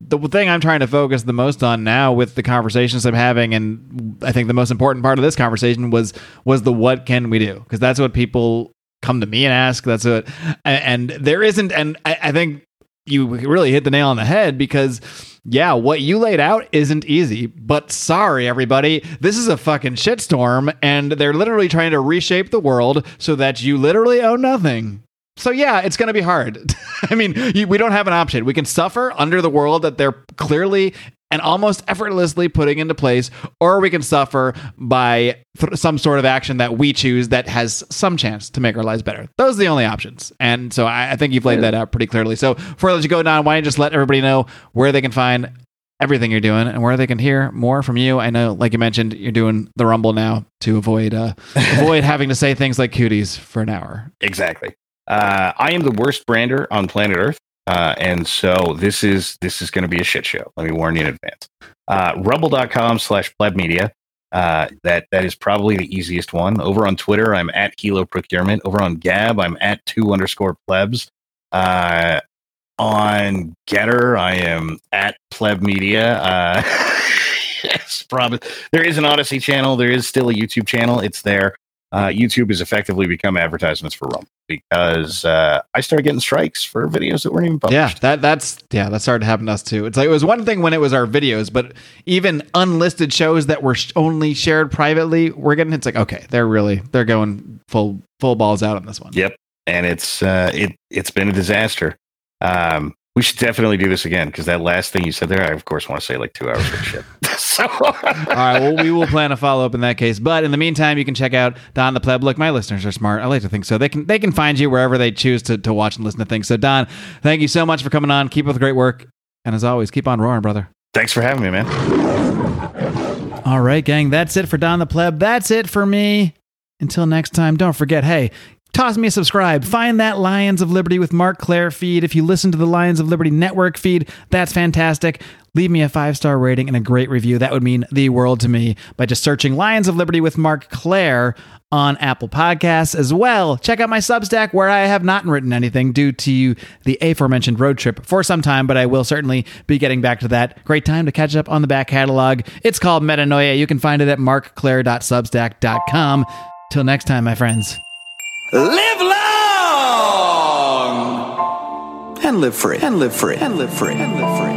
the thing i'm trying to focus the most on now with the conversations i'm having and i think the most important part of this conversation was was the what can we do because that's what people come to me and ask that's what and, there isn't and I, I think you really hit the nail on the head because yeah, what you laid out isn't easy, but sorry, everybody. This is a fucking shitstorm, and they're literally trying to reshape the world so that you literally own nothing. So, yeah, it's going to be hard. I mean, you, we don't have an option. We can suffer under the world that they're clearly and almost effortlessly putting into place, or we can suffer by th- some sort of action that we choose that has some chance to make our lives better. Those are the only options. And so I, I think you've laid that out pretty clearly. So before I let you go, Don, why don't you just let everybody know where they can find everything you're doing and where they can hear more from you. I know, like you mentioned, you're doing the Rumble now to avoid uh, avoid having to say things like cooties for an hour. Exactly. Uh, I am the worst brander on planet Earth. Uh, and so this is this is going to be a shit show. Let me warn you in advance. Uh, rumble.com slash pleb media. Uh, that that is probably the easiest one. Over on Twitter, I'm at Hilo Procurement. Over on Gab, I'm at two underscore plebs. Uh, on Gettr, I am at pleb media. Uh, yes, probably there is an Odysee channel. There is still a YouTube channel. It's there uh, YouTube has effectively become advertisements for Rumble because uh, I started getting strikes for videos that weren't even published. Yeah, that that's yeah, that started to happen to us too. It's like it was one thing when it was our videos, but even unlisted shows that were sh- only shared privately, we're getting it's like okay, they're really they're going full full balls out on this one. Yep, and it's uh, it it's been a disaster. Um, we should definitely do this again because that last thing you said there, I of course want to say like two hours of shit. so, all right, well, we will plan a follow up in that case. But in the meantime, you can check out Don the Pleb. Look, my listeners are smart. I like to think so. They can they can find you wherever they choose to, to watch and listen to things. So, Don, thank you so much for coming on. Keep up the great work, and as always, keep on roaring, brother. Thanks for having me, man. All right, gang, that's it for Don the Pleb. That's it for me. Until next time, don't forget, hey, toss me a subscribe. Find that Lions of Liberty with Marc Clair feed. If you listen to the Lions of Liberty network feed, that's fantastic. Leave me a five star rating and a great review. That would mean the world to me by just searching Lions of Liberty with Marc Clair on Apple Podcasts as well. Check out my Substack where I have not written anything due to the aforementioned road trip for some time, but I will certainly be getting back to that. Great time to catch up on the back catalog. It's called Metanoia. You can find it at marcclair.substack.com. Till next time, my friends. Live long! And live free. And live free. And live free. And live free.